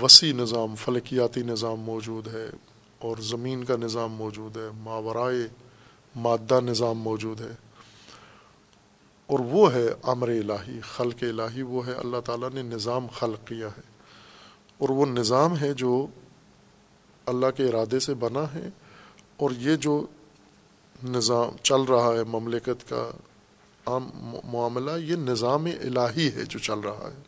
A: وسیع نظام، فلکیاتی نظام موجود ہے اور زمین کا نظام موجود ہے، ماورائے مادہ نظام موجود ہے۔ اور وہ ہے امر الہی، خلق الہی، وہ ہے اللہ تعالیٰ نے نظام خلق کیا ہے۔ اور وہ نظام ہے جو اللہ کے ارادے سے بنا ہے اور یہ جو نظام چل رہا ہے، مملکت کا عام معاملہ یہ نظام الہی ہے جو چل رہا ہے۔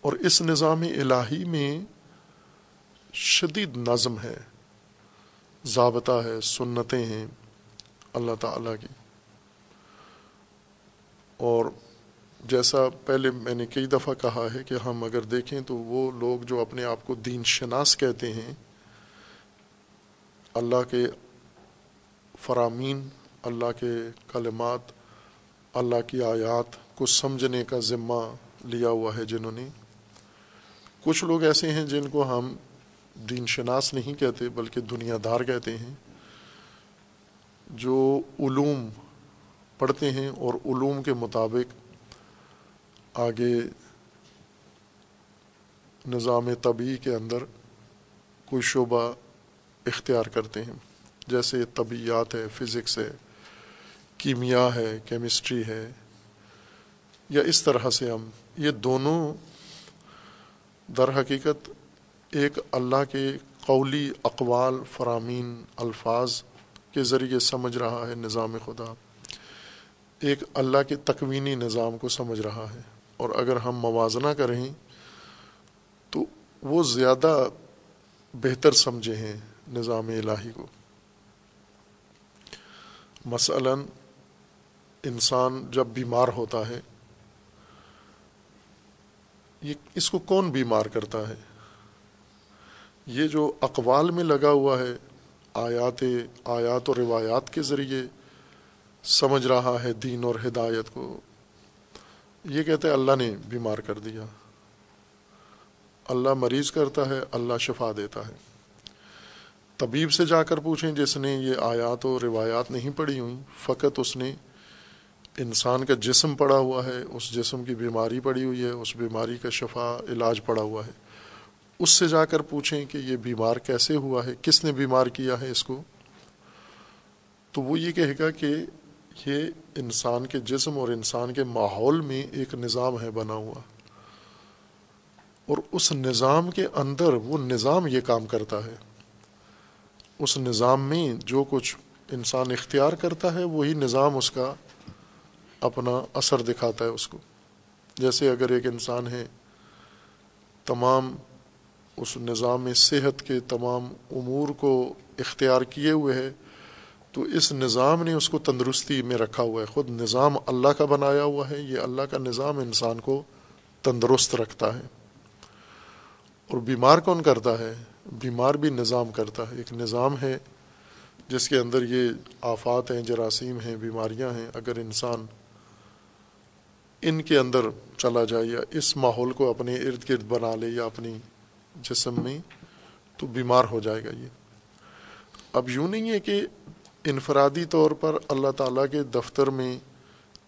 A: اور اس نظام الہی میں شدید نظم ہے، ضابطہ ہے، سنتیں ہیں اللہ تعالیٰ کی۔ اور جیسا پہلے میں نے کئی دفعہ کہا ہے کہ ہم اگر دیکھیں تو وہ لوگ جو اپنے آپ کو دین شناس کہتے ہیں اللہ کے فرامین، اللہ کے کلمات، اللہ کی آیات کو سمجھنے کا ذمہ لیا ہوا ہے جنہوں نے۔ کچھ لوگ ایسے ہیں جن کو ہم دین شناس نہیں کہتے، بلکہ دنیا دار کہتے ہیں، جو علوم پڑھتے ہیں اور علوم کے مطابق آگے نظام طبی کے اندر کوئی شعبہ اختیار کرتے ہیں۔ جیسے طبیعت ہے، فزکس ہے، کیمیا ہے، کیمسٹری ہے، یا اس طرح سے ہم، یہ دونوں در حقیقت ایک اللہ کے قولی اقوال، فرامین، الفاظ کے ذریعے سمجھ رہا ہے نظام خدا۔ ایک اللہ کے تکوینی نظام کو سمجھ رہا ہے۔ اور اگر ہم موازنہ کریں تو وہ زیادہ بہتر سمجھے ہیں۔ نظام الہی کو۔ مثلا انسان جب بیمار ہوتا ہے، یہ اس کو کون بیمار کرتا ہے؟ یہ جو اقوال میں لگا ہوا ہے، آیات آیات و روایات کے ذریعے سمجھ رہا ہے دین اور ہدایت کو، یہ کہتے ہیں اللہ نے بیمار کر دیا۔ اللہ مریض کرتا ہے، اللہ شفا دیتا ہے۔ طبیب سے جا کر پوچھیں جس نے یہ آیات و روایات نہیں پڑھی ہوئیں فقط اس نے انسان کا جسم پڑا ہوا ہے، اس جسم کی بیماری پڑی ہوئی ہے، اس بیماری کا شفا علاج پڑا ہوا ہے۔ اس سے جا کر پوچھیں کہ یہ بیمار کیسے ہوا ہے، کس نے بیمار کیا ہے اس کو؟ تو وہ یہ کہے گا کہ یہ انسان کے جسم اور انسان کے ماحول میں ایک نظام ہے بنا ہوا۔ اور اس نظام کے اندر وہ نظام یہ کام کرتا ہے۔ اس نظام میں جو کچھ انسان اختیار کرتا ہے، وہی نظام اس کا اپنا اثر دکھاتا ہے اس کو۔ جیسے اگر ایک انسان ہے، تمام اس نظام صحت کے تمام امور کو اختیار کیے ہوئے ہے، تو اس نظام نے اس کو تندرستی میں رکھا ہوا ہے۔ خود نظام اللہ کا بنایا ہوا ہے، یہ اللہ کا نظام انسان کو تندرست رکھتا ہے۔ اور بیمار کون کرتا ہے؟ بیمار بھی نظام کرتا ہے، ایک نظام ہے جس کے اندر یہ آفات ہیں، جراثیم ہیں، بیماریاں ہیں۔ اگر انسان ان کے اندر چلا جائے یا اس ماحول کو اپنے ارد گرد بنا لے یا اپنی جسم میں، تو بیمار ہو جائے گا یہ۔ اب یوں نہیں ہے کہ انفرادی طور پر اللہ تعالیٰ کے دفتر میں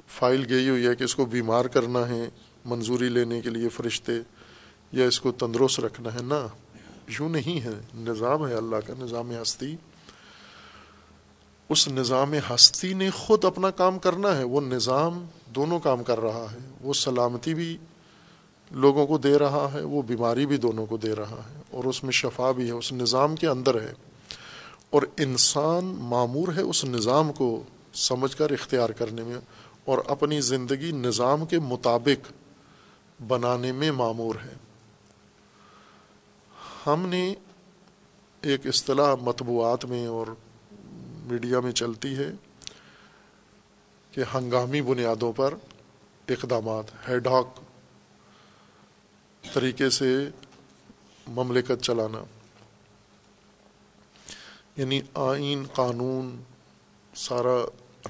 A: فائل گئی ہوئی ہے کہ اس کو بیمار کرنا ہے، منظوری لینے کے لیے فرشتے یا اس کو تندرست رکھنا ہے، نہ۔ یوں نہیں ہے۔ نظام ہے اللہ کا، نظام ہستی۔ اس نظام ہستی نے خود اپنا کام کرنا ہے۔ وہ نظام دونوں کام کر رہا ہے۔ وہ سلامتی بھی لوگوں کو دے رہا ہے، وہ بیماری بھی دونوں کو دے رہا ہے۔ اور اس میں شفا بھی ہے، اس نظام کے اندر ہے۔ اور انسان معمور ہے اس نظام کو سمجھ کر اختیار کرنے میں اور اپنی زندگی نظام کے مطابق بنانے میں معمور ہے۔ ہم نے ایک اصطلاح مطبوعات میں اور میڈیا میں چلتی ہے کہ ہنگامی بنیادوں پر اقدامات ہیڈاک طریقے سے مملکت چلانا یعنی آئین، قانون سارا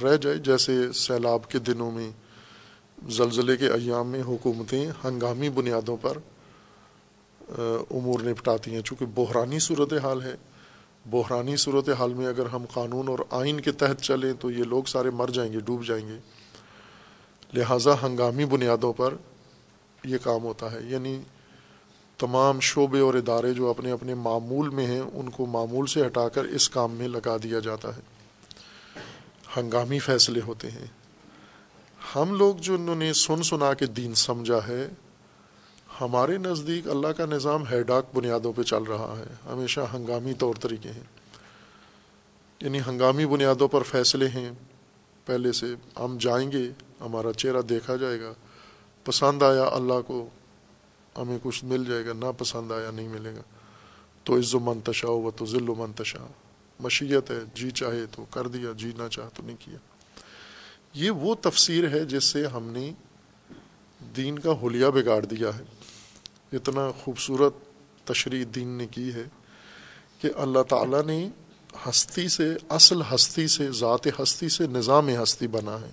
A: رہ جائے، جیسے سیلاب کے دنوں میں، زلزلے کے ایام میں حکومتیں ہنگامی بنیادوں پر امور نپٹاتی ہیں۔ چونکہ بحرانی صورت حال ہے۔ بحرانی صورت حال میں اگر ہم قانون اور آئین کے تحت چلیں تو یہ لوگ سارے مر جائیں گے، ڈوب جائیں گے۔ لہٰذا ہنگامی بنیادوں پر یہ کام ہوتا ہے۔ یعنی تمام شعبے اور ادارے جو اپنے اپنے معمول میں ہیں، ان کو معمول سے ہٹا کر اس کام میں لگا دیا جاتا ہے۔ ہنگامی فیصلے ہوتے ہیں۔ ہم لوگ جو انہوں نے سن سنا کے دین سمجھا ہے ہمارے نزدیک اللہ کا نظام ہیڈاک بنیادوں پہ چل رہا ہے، ہمیشہ ہنگامی طور طریقے ہیں۔ یعنی ہنگامی بنیادوں پر فیصلے ہیں۔ پہلے سے ہم جائیں گے، ہمارا چہرہ دیکھا جائے گا۔ پسند آیا اللہ کو، ہمیں کچھ مل جائے گا، نہ پسند آیا نہیں ملے گا۔ تو عز و منتشا ہو تو ذل و منتشا مشیت ہے جی چاہے تو کر دیا جی نہ چاہ تو نہیں کیا۔ یہ وہ تفسیر ہے جس سے ہم نے دین کا حلیہ بگاڑ دیا ہے۔ اتنا خوبصورت تشریح دین نے کی ہے کہ اللہ تعالیٰ نے ہستی سے، اصل ہستی سے، ذات ہستی سے نظام ہستی بنا ہے۔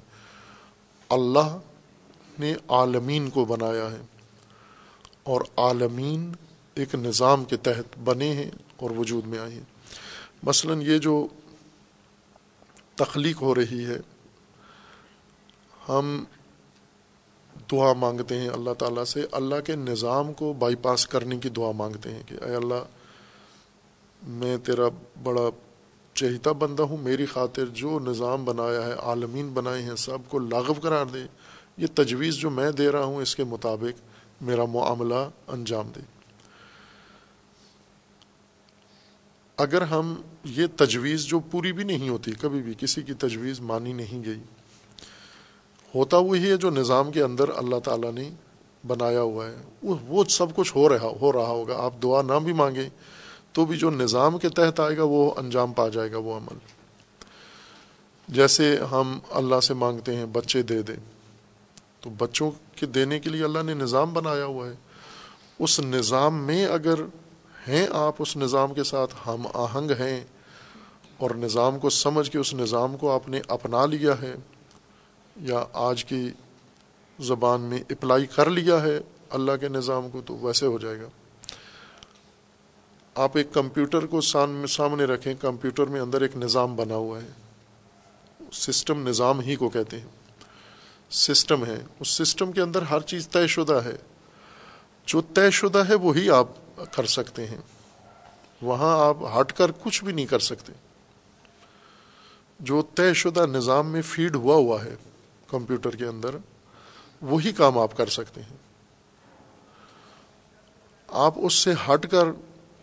A: اللہ نے عالمین کو بنایا ہے اور عالمین ایک نظام کے تحت بنے ہیں اور وجود میں آئے ہیں۔ مثلا یہ جو تخلیق ہو رہی ہے، ہم دعا مانگتے ہیں اللہ تعالیٰ سے، اللہ کے نظام کو بائی پاس کرنے کی دعا مانگتے ہیں کہ اے اللہ، میں تیرا بڑا چہیتا بندہ ہوں، میری خاطر جو نظام بنایا ہے، عالمین بنائے ہیں، سب کو لاغو قرار دے۔ یہ تجویز جو میں دے رہا ہوں، اس کے مطابق میرا معاملہ انجام دے۔ اگر ہم یہ تجویز جو پوری بھی نہیں ہوتی، کبھی بھی کسی کی تجویز مانی نہیں گئی ہوتا وہی ہے جو نظام کے اندر اللہ تعالیٰ نے بنایا ہوا ہے۔ وہ سب کچھ ہو رہا ہو رہا ہوگا۔ آپ دعا نہ بھی مانگیں تو بھی جو نظام کے تحت آئے گا وہ انجام پا جائے گا وہ عمل۔ جیسے ہم اللہ سے مانگتے ہیں بچے دے دیں۔ تو بچوں کے دینے کے لیے اللہ نے نظام بنایا ہوا ہے۔ اس نظام میں اگر ہیں آپ اس نظام کے ساتھ، ہم آہنگ ہیں اور نظام کو سمجھ کے اس نظام کو آپ نے اپنا لیا ہے یا آج کی زبان میں اپلائی کر لیا ہے اللہ کے نظام کو تو ویسے ہو جائے گا۔ آپ ایک کمپیوٹر کو سامنے رکھیں، کمپیوٹر میں اندر ایک نظام بنا ہوا ہے۔ سسٹم نظام ہی کو کہتے ہیں۔ سسٹم ہے۔ اس سسٹم کے اندر ہر چیز طے شدہ ہے۔ جو طے شدہ ہے وہی آپ کر سکتے ہیں۔ وہاں آپ ہٹ کر کچھ بھی نہیں کر سکتے۔ جو طے شدہ نظام میں فیڈ ہوا ہوا ہے کمپیوٹر کے اندر، وہی کام آپ کر سکتے ہیں۔ آپ اس سے ہٹ کر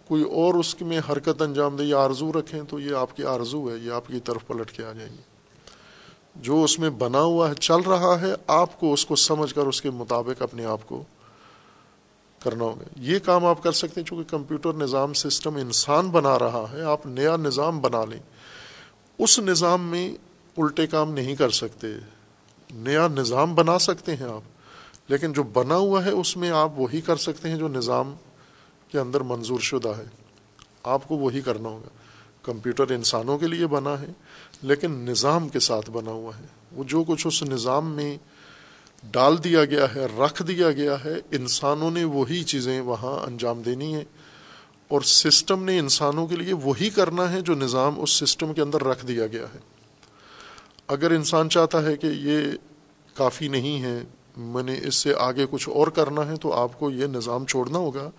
A: کوئی اور اس میں حرکت انجام دے یا آرزو رکھیں تو یہ آپ کی آرزو ہے، یہ آپ کی طرف پلٹ کے آ جائیں گی جو اس میں بنا ہوا ہے، چل رہا ہے، آپ کو اس کو سمجھ کر اس کے مطابق اپنے آپ کو کرنا ہوگا۔ یہ کام آپ کر سکتے ہیں، چونکہ کمپیوٹر نظام سسٹم انسان بنا رہا ہے، آپ نیا نظام بنا لیں۔ اس نظام میں الٹے کام نہیں کر سکتے۔ نیا نظام بنا سکتے ہیں آپ۔ لیکن جو بنا ہوا ہے اس میں آپ وہی کر سکتے ہیں جو نظام کے اندر منظور شدہ ہے۔ آپ کو وہی کرنا ہوگا۔ کمپیوٹر انسانوں کے لیے بنا ہے، لیکن نظام کے ساتھ بنا ہوا ہے۔ وہ جو کچھ اس نظام میں ڈال دیا گیا ہے، رکھ دیا گیا ہے، انسانوں نے وہی چیزیں وہاں انجام دینی ہیں۔ اور سسٹم نے انسانوں کے لیے وہی کرنا ہے جو نظام اس سسٹم کے اندر رکھ دیا گیا ہے۔ اگر انسان چاہتا ہے کہ یہ کافی نہیں ہے، میں نے اس سے آگے کچھ اور کرنا ہے، تو آپ کو یہ نظام چھوڑنا ہوگا،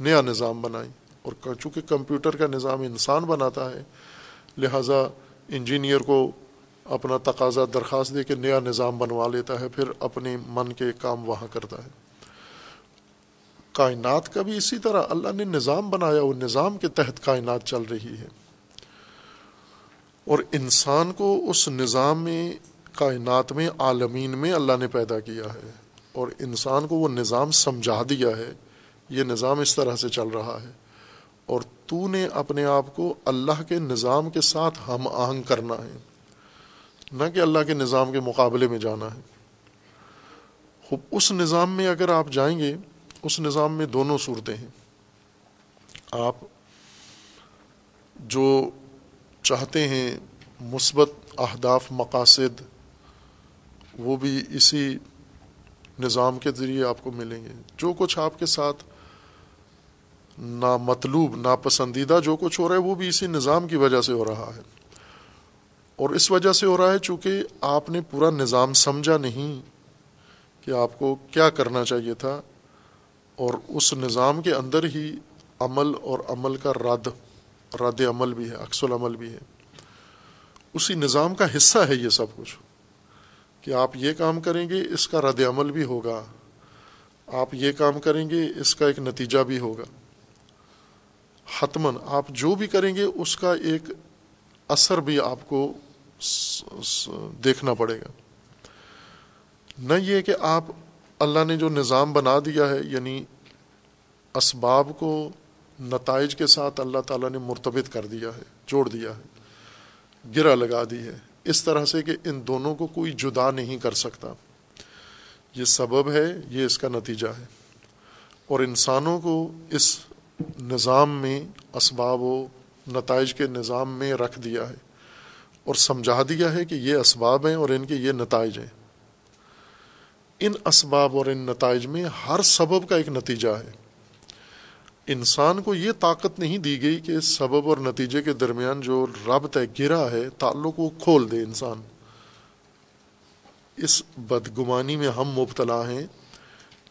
A: نیا نظام بنائیں۔ اور چونکہ کمپیوٹر کا نظام انسان بناتا ہے، لہٰذا انجینئر کو اپنا تقاضا درخواست دے کے نیا نظام بنوا لیتا ہے، پھر اپنے من کے کام وہاں کرتا ہے۔ کائنات کا بھی اسی طرح اللہ نے نظام بنایا وہ نظام کے تحت کائنات چل رہی ہے۔ اور انسان کو اس نظام میں، کائنات میں، عالمین میں اللہ نے پیدا کیا ہے۔ اور انسان کو وہ نظام سمجھا دیا ہے۔ یہ نظام اس طرح سے چل رہا ہے۔ اور تو نے اپنے آپ کو اللہ کے نظام کے ساتھ ہم آہنگ کرنا ہے۔ نہ کہ اللہ کے نظام کے مقابلے میں جانا ہے۔ خوب، اس نظام میں اگر آپ جائیں گے، اس نظام میں دونوں صورتیں ہیں۔ آپ جو چاہتے ہیں مثبت اہداف، مقاصد، وہ بھی اسی نظام کے ذریعے آپ کو ملیں گے۔ جو کچھ آپ کے ساتھ نا مطلوب ناپسندیدہ جو کچھ ہو رہا ہے، وہ بھی اسی نظام کی وجہ سے ہو رہا ہے۔ اور اس وجہ سے ہو رہا ہے چونکہ آپ نے پورا نظام سمجھا نہیں کہ آپ کو کیا کرنا چاہیے تھا، اور اس نظام کے اندر ہی عمل اور عمل کا رد رد عمل بھی ہے، عکس العمل بھی ہے۔ اسی نظام کا حصہ ہے یہ سب کچھ۔ کہ آپ یہ کام کریں گے، اس کا رد عمل بھی ہوگا۔ آپ یہ کام کریں گے، اس کا ایک نتیجہ بھی ہوگا۔ حتمن آپ جو بھی کریں گے، اس کا ایک اثر بھی آپ کو دیکھنا پڑے گا۔ نہ یہ کہ آپ اللہ نے جو نظام بنا دیا ہے یعنی اسباب کو نتائج کے ساتھ اللہ تعالیٰ نے مرتبط کر دیا ہے، جوڑ دیا ہے گرا لگا دی ہے۔ اس طرح سے کہ ان دونوں کو کوئی جدا نہیں کر سکتا۔ یہ سبب ہے، یہ اس کا نتیجہ ہے۔ اور انسانوں کو اس نظام میں اسباب و نتائج کے نظام میں رکھ دیا ہے۔ اور سمجھا دیا ہے کہ یہ اسباب ہیں اور ان کے یہ نتائج ہیں۔ ان اسباب اور ان نتائج میں ہر سبب کا ایک نتیجہ ہے۔ انسان کو یہ طاقت نہیں دی گئی کہ سبب اور نتیجے کے درمیان جو ربط ہے گرا ہے، تعلق کو کھول دے انسان۔ اس بدگمانی میں ہم مبتلا ہیں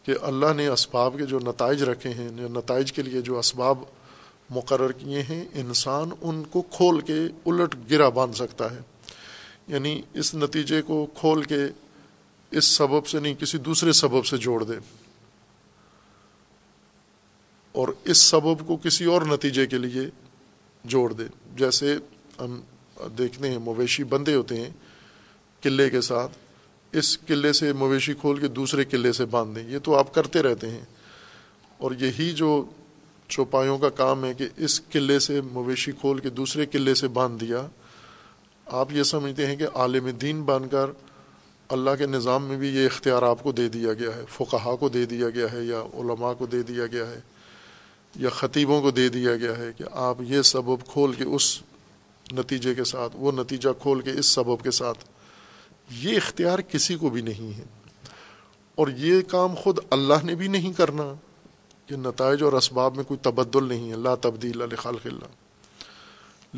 A: کہ اللہ نے اسباب کے جو نتائج رکھے ہیں نتائج کے لیے جو اسباب مقرر کیے ہیں، انسان ان کو کھول کے الٹ گرا باندھ سکتا ہے۔ یعنی اس نتیجے کو کھول کے اس سبب سے نہیں، کسی دوسرے سبب سے جوڑ دے۔ اور اس سبب کو کسی اور نتیجے کے لیے جوڑ دے۔ جیسے ہم دیکھتے ہیں، مویشی بندے ہوتے ہیں قلعے کے ساتھ، اس قلعے سے مویشی کھول کے دوسرے قلعے سے باندھ دیں۔ یہ تو آپ کرتے رہتے ہیں۔ اور یہی جو چوپایوں کا کام ہے کہ اس قلعے سے مویشی کھول کے دوسرے قلعے سے باندھ دیا۔ آپ یہ سمجھتے ہیں کہ عالم دین بن کر اللہ کے نظام میں بھی یہ اختیار آپ کو دے دیا گیا ہے، فقہا کو دے دیا گیا ہے یا علماء کو دے دیا گیا ہے۔ یا خطیبوں کو دے دیا گیا ہے کہ آپ یہ سبب کھول کے اس نتیجے کے ساتھ، وہ نتیجہ کھول کے اس سبب کے ساتھ۔ یہ اختیار کسی کو بھی نہیں ہے۔ اور یہ کام خود اللہ نے بھی نہیں کرنا کہ نتائج اور اسباب میں کوئی تبدل نہیں ہے۔ اللہ تبدیل خالق اللہ،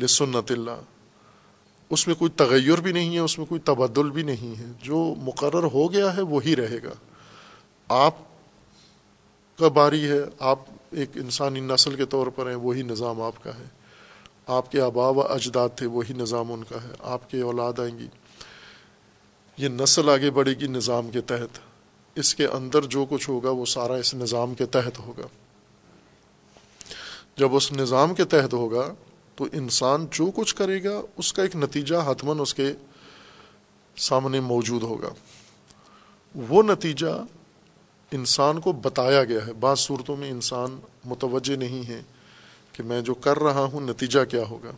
A: لسنت اللہ۔ اس میں کوئی تغیر بھی نہیں ہے، اس میں کوئی تبدل بھی نہیں ہے۔ جو مقرر ہو گیا ہے، وہی رہے گا۔ آپ کا باری ہے، آپ ایک انسانی نسل کے طور پر ہیں، وہی نظام آپ کا ہے۔ آپ کے آبا و اجداد تھے، وہی نظام ان کا ہے۔ آپ کے اولاد آئیں گی۔ یہ نسل آگے بڑھے گی نظام کے تحت۔ اس کے اندر جو کچھ ہوگا، وہ سارا اس نظام کے تحت ہوگا۔ جب اس نظام کے تحت ہوگا، تو انسان جو کچھ کرے گا، اس کا ایک نتیجہ حتمن اس کے سامنے موجود ہوگا۔ وہ نتیجہ انسان کو بتایا گیا ہے۔ بعض صورتوں میں انسان متوجہ نہیں ہے کہ میں جو کر رہا ہوں، نتیجہ کیا ہوگا۔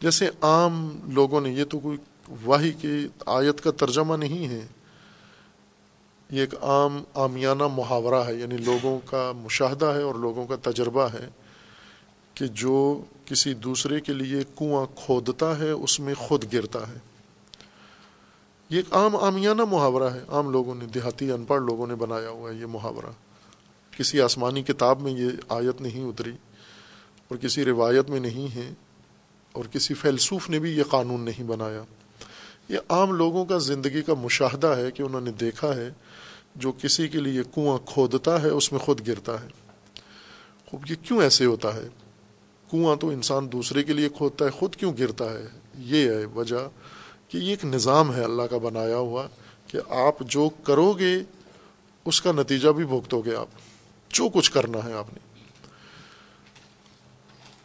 A: جیسے عام لوگوں نے، یہ تو کوئی واہی کی آیت کا ترجمہ نہیں ہے۔ یہ ایک عام عامیانہ محاورہ ہے یعنی لوگوں کا مشاہدہ ہے اور لوگوں کا تجربہ ہے کہ جو کسی دوسرے کے لیے کنواں کھودتا ہے، اس میں خود گرتا ہے۔ یہ ایک عام عامیانہ محاورہ ہے۔ عام لوگوں نے، دیہاتی ان پڑھ لوگوں نے بنایا ہوا ہے یہ محاورہ۔ کسی آسمانی کتاب میں یہ آیت نہیں اتری اور کسی روایت میں نہیں ہے اور کسی فیلسوف نے بھی یہ قانون نہیں بنایا۔ یہ عام لوگوں کا زندگی کا مشاہدہ ہے کہ انہوں نے دیکھا ہے جو کسی کے لیے کنواں کھودتا ہے، اس میں خود گرتا ہے۔ خوب یہ کیوں ایسے ہوتا ہے؟ کنواں تو انسان دوسرے کے لیے کھودتا ہے، خود کیوں گرتا ہے؟ یہ ہے وجہ۔ کہ یہ ایک نظام ہے اللہ کا بنایا ہوا کہ آپ جو کرو گے، اس کا نتیجہ بھی بھگتو گے آپ۔ جو کچھ کرنا ہے آپ نے۔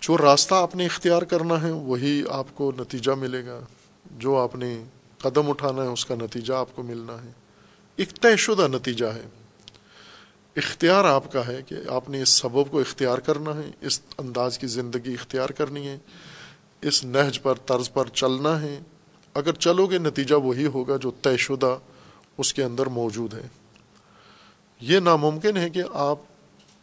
A: جو راستہ آپ نے اختیار کرنا ہے، وہی آپ کو نتیجہ ملے گا۔ جو آپ نے قدم اٹھانا ہے، اس کا نتیجہ آپ کو ملنا ہے۔ ایک طے شدہ نتیجہ ہے۔ اختیار آپ کا ہے کہ آپ نے اس سبب کو اختیار کرنا ہے، اس انداز کی زندگی اختیار کرنی ہے، اس نہج پر، طرز پر چلنا ہے۔ اگر چلو گے، نتیجہ وہی ہوگا جو طے شدہ اس کے اندر موجود ہے۔ یہ ناممکن ہے کہ آپ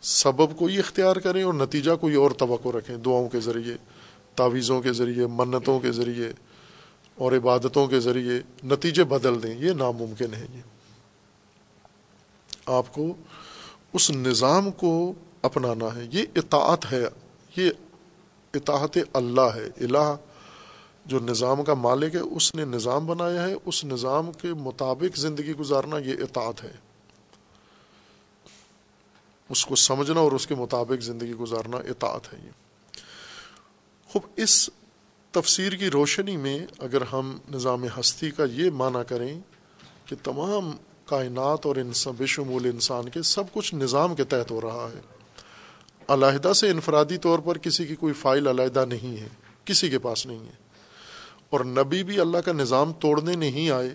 A: سبب کو ہی اختیار کریں اور نتیجہ کوئی اور توقع رکھیں، دعاؤں کے ذریعے، تعویذوں کے ذریعے، منتوں کے ذریعے اور عبادتوں کے ذریعے نتیجے بدل دیں۔ یہ ناممکن ہے۔ یہ آپ کو اس نظام کو اپنانا ہے۔ یہ اطاعت ہے۔ یہ اطاعت اللہ ہے، الہ جو نظام کا مالک ہے، اس نے نظام بنایا ہے، اس نظام کے مطابق زندگی گزارنا یہ اطاعت ہے۔ اس کو سمجھنا اور اس کے مطابق زندگی گزارنا اطاعت ہے یہ۔ خوب، اس تفسیر کی روشنی میں اگر ہم نظام ہستی کا یہ معنی کریں کہ تمام کائنات اور انسان بشمول انسان کے سب کچھ نظام کے تحت ہو رہا ہے۔ علیحدہ سے انفرادی طور پر کسی کی کوئی فائل علیحدہ نہیں ہے، کسی کے پاس نہیں ہے۔ اور نبی بھی اللہ کا نظام توڑنے نہیں آئے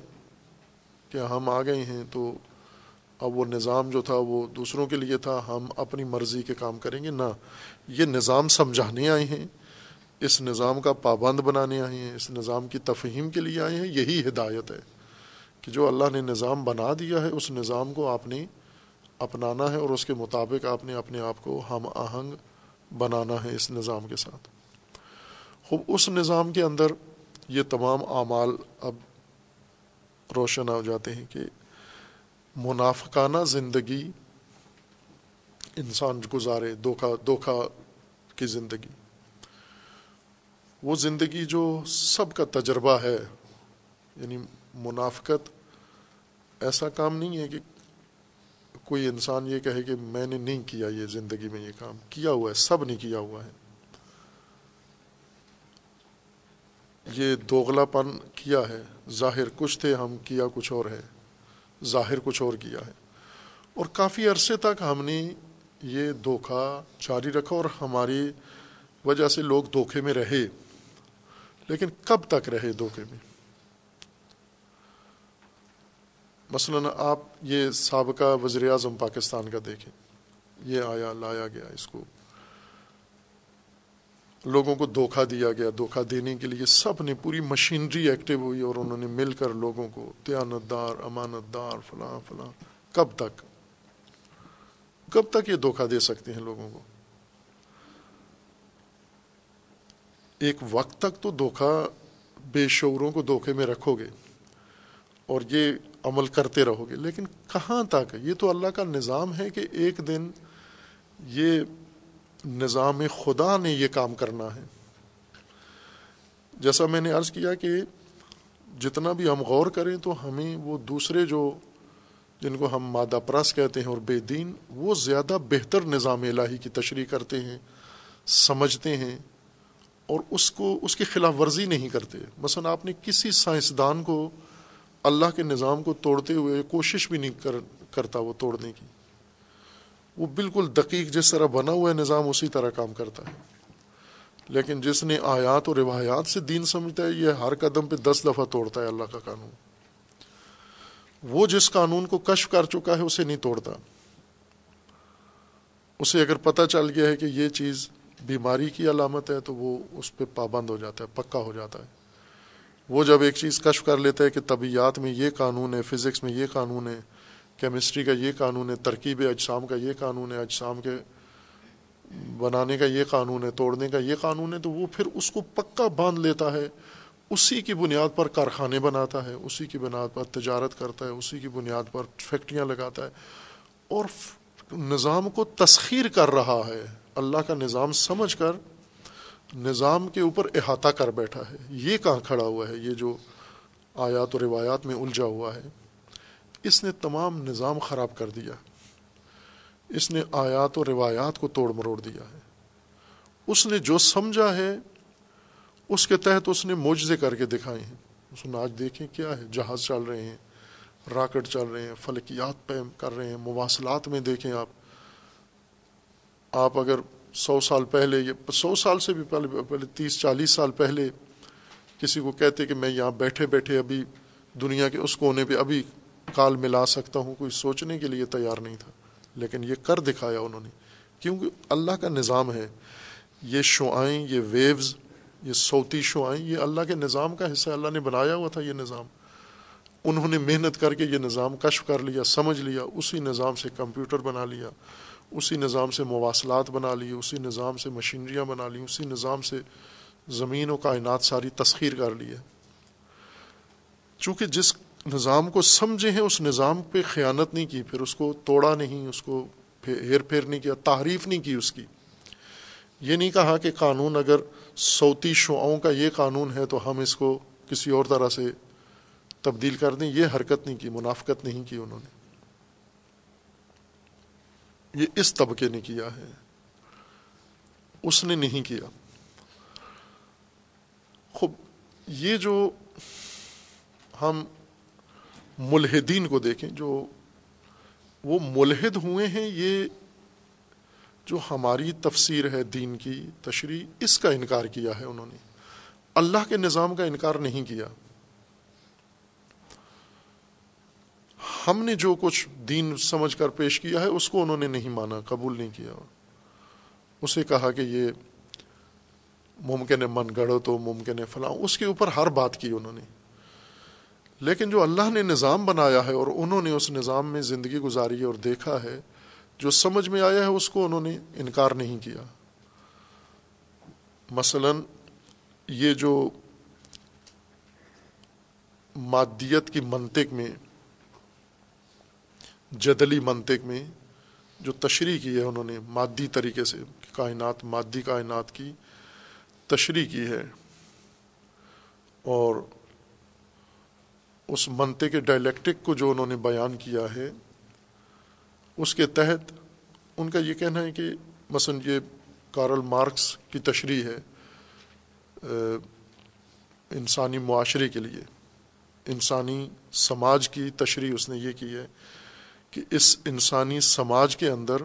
A: کہ ہم آ گئے ہیں تو اب وہ نظام جو تھا وہ دوسروں کے لیے تھا، ہم اپنی مرضی کے کام کریں گے۔ نہ، یہ نظام سمجھانے آئے ہیں، اس نظام کا پابند بنانے آئے ہیں، اس نظام کی تفہیم کے لیے آئے ہیں۔ یہی ہدایت ہے کہ جو اللہ نے نظام بنا دیا ہے، اس نظام کو آپ نے اپنانا ہے اور اس کے مطابق آپ نے اپنے آپ کو ہم آہنگ بنانا ہے اس نظام کے ساتھ۔ خوب، اس نظام کے اندر یہ تمام اعمال اب روشن ہو جاتے ہیں کہ منافقانہ زندگی انسان گزارے دھوکھا دھوکھا کی زندگی۔ وہ زندگی جو سب کا تجربہ ہے یعنی منافقت، ایسا کام نہیں ہے کہ کوئی انسان یہ کہے کہ میں نے نہیں کیا یہ زندگی میں یہ کام، کیا ہوا ہے، سب نے کیا ہوا ہے۔ یہ دوغلا پن کیا ہے؟ ظاہر کچھ تھے، ہم کیا کچھ اور ہے۔ ظاہر کچھ اور کیا ہے۔ اور کافی عرصے تک ہم نے یہ دھوکھا جاری رکھا اور ہماری وجہ سے لوگ دھوکے میں رہے۔ لیکن کب تک رہے دھوکے میں؟ مثلا آپ یہ سابقہ وزیر اعظم پاکستان کا دیکھیں۔ یہ آیا، لایا گیا اس کو۔ لوگوں کو دھوکہ دیا گیا، دھوکہ دینے کے لیے سب نے پوری مشینری ایکٹیو ہوئی اور انہوں نے مل کر لوگوں کو دیانت دار امانت دار فلاں فلاں، کب تک؟ کب تک یہ دھوکہ دے سکتے ہیں لوگوں کو؟ ایک وقت تک تو دھوکہ بے شعوروں کو دھوکے میں رکھو گے اور یہ عمل کرتے رہو گے، لیکن کہاں تک؟ یہ تو اللہ کا نظام ہے کہ ایک دن یہ نظام خدا نے یہ کام کرنا ہے۔ جیسا میں نے عرض کیا کہ جتنا بھی ہم غور کریں تو ہمیں وہ دوسرے جو جن کو ہم مادہ پرس کہتے ہیں اور بے دین، وہ زیادہ بہتر نظام الہی کی تشریح کرتے ہیں، سمجھتے ہیں اور اس کو، اس کی خلاف ورزی نہیں کرتے۔ مثلا آپ نے کسی سائنسدان کو اللہ کے نظام کو توڑتے ہوئے کوشش بھی نہیں کر، کرتا وہ توڑنے کی۔ وہ بالکل دقیق جس طرح بنا ہوا ہے، نظام اسی طرح کام کرتا ہے۔ لیکن جس نے آیات اور روایات سے دین سمجھتا ہے، یہ ہر قدم پہ دس دفعہ توڑتا ہے اللہ کا قانون۔ وہ جس قانون کو کشف کر چکا ہے، اسے نہیں توڑتا۔ اسے اگر پتہ چل گیا ہے کہ یہ چیز بیماری کی علامت ہے، تو وہ اس پہ پابند ہو جاتا ہے، پکا ہو جاتا ہے۔ وہ جب ایک چیز کشف کر لیتا ہے کہ طبیعت میں یہ قانون ہے، فزکس میں یہ قانون ہے کیمسٹری کا یہ قانون ہے، ترکیب اجسام کا یہ قانون ہے، اجسام کے بنانے کا یہ قانون ہے، توڑنے کا یہ قانون ہے، تو وہ پھر اس کو پکا باندھ لیتا ہے، اسی کی بنیاد پر کارخانے بناتا ہے، اسی کی بنیاد پر تجارت کرتا ہے، اسی کی بنیاد پر فیکٹریاں لگاتا ہے۔ اور نظام کو تسخیر کر رہا ہے۔ اللہ کا نظام سمجھ کر نظام کے اوپر احاطہ کر بیٹھا ہے۔ یہ کہاں کھڑا ہوا ہے؟ یہ جو آیات و روایات میں الجھا ہوا ہے۔ اس نے تمام نظام خراب کر دیا اس نے آیات و روایات کو توڑ مروڑ دیا ہے۔ اس نے جو سمجھا ہے، اس کے تحت اس نے معجزے کر کے دکھائے ہیں۔ اس نے آج دیکھیں کیا ہے۔ جہاز چل رہے ہیں، راکٹ چل رہے ہیں، فلکیات پہ کر رہے ہیں۔ مواصلات میں دیکھیں آپ۔ آپ اگر سو سال پہلے یہ سو سال سے بھی پہلے پہلے تیس، چالیس سال پہلے کسی کو کہتے کہ میں یہاں بیٹھے بیٹھے ابھی دنیا کے اس کونے پہ ابھی کال ملا سکتا ہوں، کوئی سوچنے کے لیے تیار نہیں تھا۔ لیکن یہ کر دکھایا انہوں نے۔ کیونکہ اللہ کا نظام ہے، یہ شعائیں، یہ ویوز یہ صوتی شعائیں، یہ اللہ کے نظام کا حصہ اللہ نے بنایا ہوا تھا یہ نظام۔ انہوں نے محنت کر کے یہ نظام کشف کر لیا، سمجھ لیا، اسی نظام سے کمپیوٹر بنا لیا، اسی نظام سے مواصلات بنا لی، اسی نظام سے مشینریاں بنا لی، اسی نظام سے زمین و کائنات ساری تسخیر کر لی ہے چونکہ جس نظام کو سمجھے ہیں، اس نظام پہ خیانت نہیں کی، پھر اس کو توڑا نہیں، اس کو ہیر پھیر نہیں کیا تعریف نہیں کی اس کی۔ یہ نہیں کہا کہ قانون اگر صوتی شعاؤں کا یہ قانون ہے تو ہم اس کو کسی اور طرح سے تبدیل کر دیں۔ یہ حرکت نہیں کی، منافقت نہیں کی انہوں نے۔ یہ اس طبقے نے کیا ہے۔ اس نے نہیں کیا۔ خوب، یہ جو ہم ملحدین کو دیکھیں، جو وہ ملحد ہوئے ہیں، یہ جو ہماری تفسیر ہے دین کی تشریح، اس کا انکار کیا ہے انہوں نے۔ اللہ کے نظام کا انکار نہیں کیا۔ ہم نے جو کچھ دین سمجھ کر پیش کیا ہے، اس کو انہوں نے نہیں مانا، قبول نہیں کیا۔ اسے کہا کہ یہ ممکن ہے، من گڑھ تو ممکن ہے، فلاں۔ اس کے اوپر ہر بات کی انہوں نے۔ لیکن جو اللہ نے نظام بنایا ہے اور انہوں نے اس نظام میں زندگی گزاری اور دیکھا ہے، جو سمجھ میں آیا ہے، اس کو انہوں نے انکار نہیں کیا۔ مثلا یہ جو مادیت کی منطق میں، جدلی منطق میں جو تشریح کی ہے انہوں نے، مادی طریقے سے، کائنات، مادی کائنات کی تشریح کی ہے۔ اور اس منطق کے ڈائلیکٹک کو جو انہوں نے بیان کیا ہے، اس کے تحت ان کا یہ کہنا ہے کہ مثلا یہ کارل مارکس کی تشریح ہے انسانی معاشرے کے لیے، انسانی سماج کی تشریح اس نے یہ کی ہے کہ اس انسانی سماج کے اندر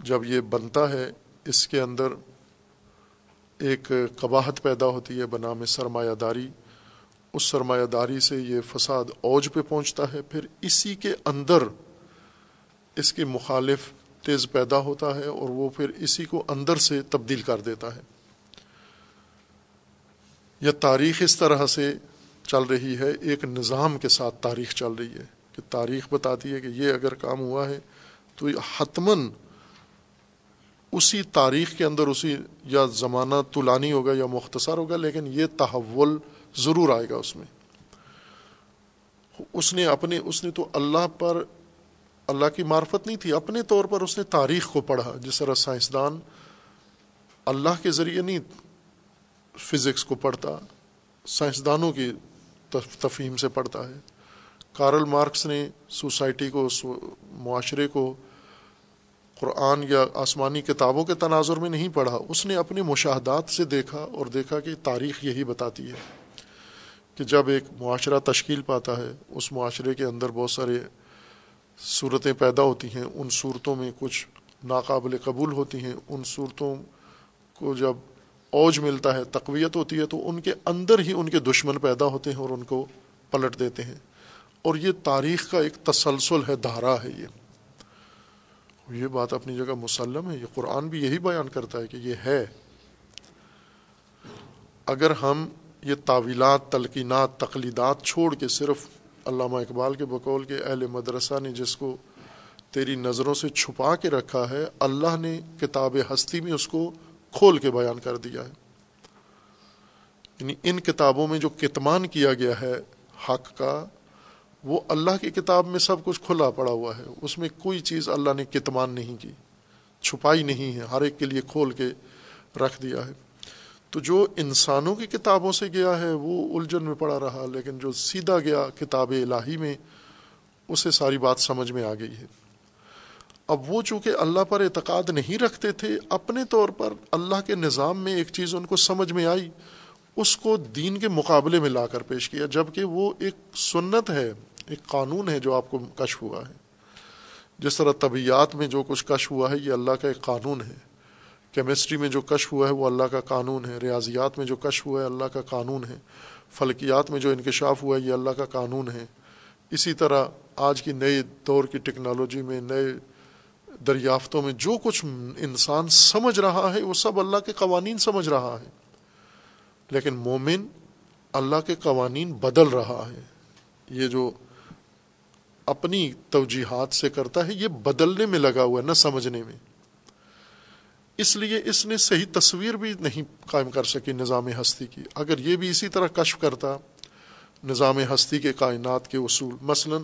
A: جب یہ بنتا ہے، اس کے اندر ایک قباہت پیدا ہوتی ہے بنام سرمایہ داری اس سرمایہ داری سے یہ فساد اوج پہ پہنچتا ہے، پھر اسی کے اندر اس کے مخالف تیز پیدا ہوتا ہے اور وہ پھر اسی کو اندر سے تبدیل کر دیتا ہے۔ یہ تاریخ اس طرح سے چل رہی ہے، ایک نظام کے ساتھ تاریخ چل رہی ہے کہ تاریخ بتاتی ہے کہ یہ اگر کام ہوا ہے تو حتمن اسی تاریخ کے اندر اسی یا زمانہ طولانی ہوگا یا مختصر ہوگا، لیکن یہ تحول ضرور آئے گا اس میں۔ اس نے اپنے، اس نے تو اللہ پر، اللہ کی معرفت نہیں تھی، اپنے طور پر اس نے تاریخ کو پڑھا جس طرح سائنسدان اللہ کے ذریعے نہیں فزکس کو پڑھتا سائنسدانوں کی تفہیم سے پڑھتا ہے۔ کارل مارکس نے سوسائٹی کو معاشرے کو قرآن یا آسمانی کتابوں کے تناظر میں نہیں پڑھا۔ اس نے اپنے مشاہدات سے دیکھا اور دیکھا کہ تاریخ یہی بتاتی ہے۔ کہ جب ایک معاشرہ تشکیل پاتا ہے، اس معاشرے کے اندر بہت سارے صورتیں پیدا ہوتی ہیں۔ ان صورتوں میں کچھ ناقابل قبول ہوتی ہیں۔ ان صورتوں کو جب اوج ملتا ہے، تقویت ہوتی ہے، تو ان کے اندر ہی ان کے دشمن پیدا ہوتے ہیں اور ان کو پلٹ دیتے ہیں۔ اور یہ تاریخ کا ایک تسلسل ہے، دھارا ہے یہ۔ یہ بات اپنی جگہ مسلم ہے۔ یہ قرآن بھی یہی بیان کرتا ہے کہ یہ ہے۔ اگر ہم یہ تعویلات، تلقینات، تقلیدات چھوڑ کے صرف علامہ اقبال کے بقول کے اہل مدرسہ نے جس کو تیری نظروں سے چھپا کے رکھا ہے، اللہ نے کتاب ہستی میں اس کو کھول کے بیان کر دیا ہے۔ یعنی ان کتابوں میں جو کتمان کیا گیا ہے حق کا، وہ اللہ کی کتاب میں سب کچھ کھلا پڑا ہوا ہے۔ اس میں کوئی چیز اللہ نے کتمان نہیں کی، چھپائی نہیں ہے، ہر ایک کے لیے کھول کے رکھ دیا ہے۔ تو جو انسانوں کی کتابوں سے گیا ہے، وہ الجھن میں پڑا رہا، لیکن جو سیدھا گیا کتاب الہی میں، اسے ساری بات سمجھ میں آ گئی ہے۔ اب وہ چونکہ اللہ پر اعتقاد نہیں رکھتے تھے، اپنے طور پر اللہ کے نظام میں ایک چیز ان کو سمجھ میں آئی، اس کو دین کے مقابلے میں لا کر پیش کیا جبکہ وہ ایک سنت ہے، ایک قانون ہے جو آپ کو کشف ہوا ہے۔ جس طرح طبیعت میں جو کچھ کشف ہوا ہے، یہ اللہ کا ایک قانون ہے۔ کیمسٹری میں جو کشف ہوا ہے وہ اللہ کا قانون ہے، ریاضیات میں جو کشف ہوا ہے اللہ کا قانون ہے، فلکیات میں جو انکشاف ہوا ہے یہ اللہ کا قانون ہے۔ اسی طرح آج کی نئے دور کی ٹیکنالوجی میں، نئے دریافتوں میں جو کچھ انسان سمجھ رہا ہے وہ سب اللہ کے قوانین سمجھ رہا ہے۔ لیکن مومن اللہ کے قوانین بدل رہا ہے۔ یہ جو اپنی توجیحات سے کرتا ہے، یہ بدلنے میں لگا ہوا ہے، نہ سمجھنے میں۔ اس لیے اس نے صحیح تصویر بھی نہیں قائم کر سکی نظام ہستی کی۔ اگر یہ بھی اسی طرح کشف کرتا نظام ہستی کے کائنات کے اصول۔ مثلا،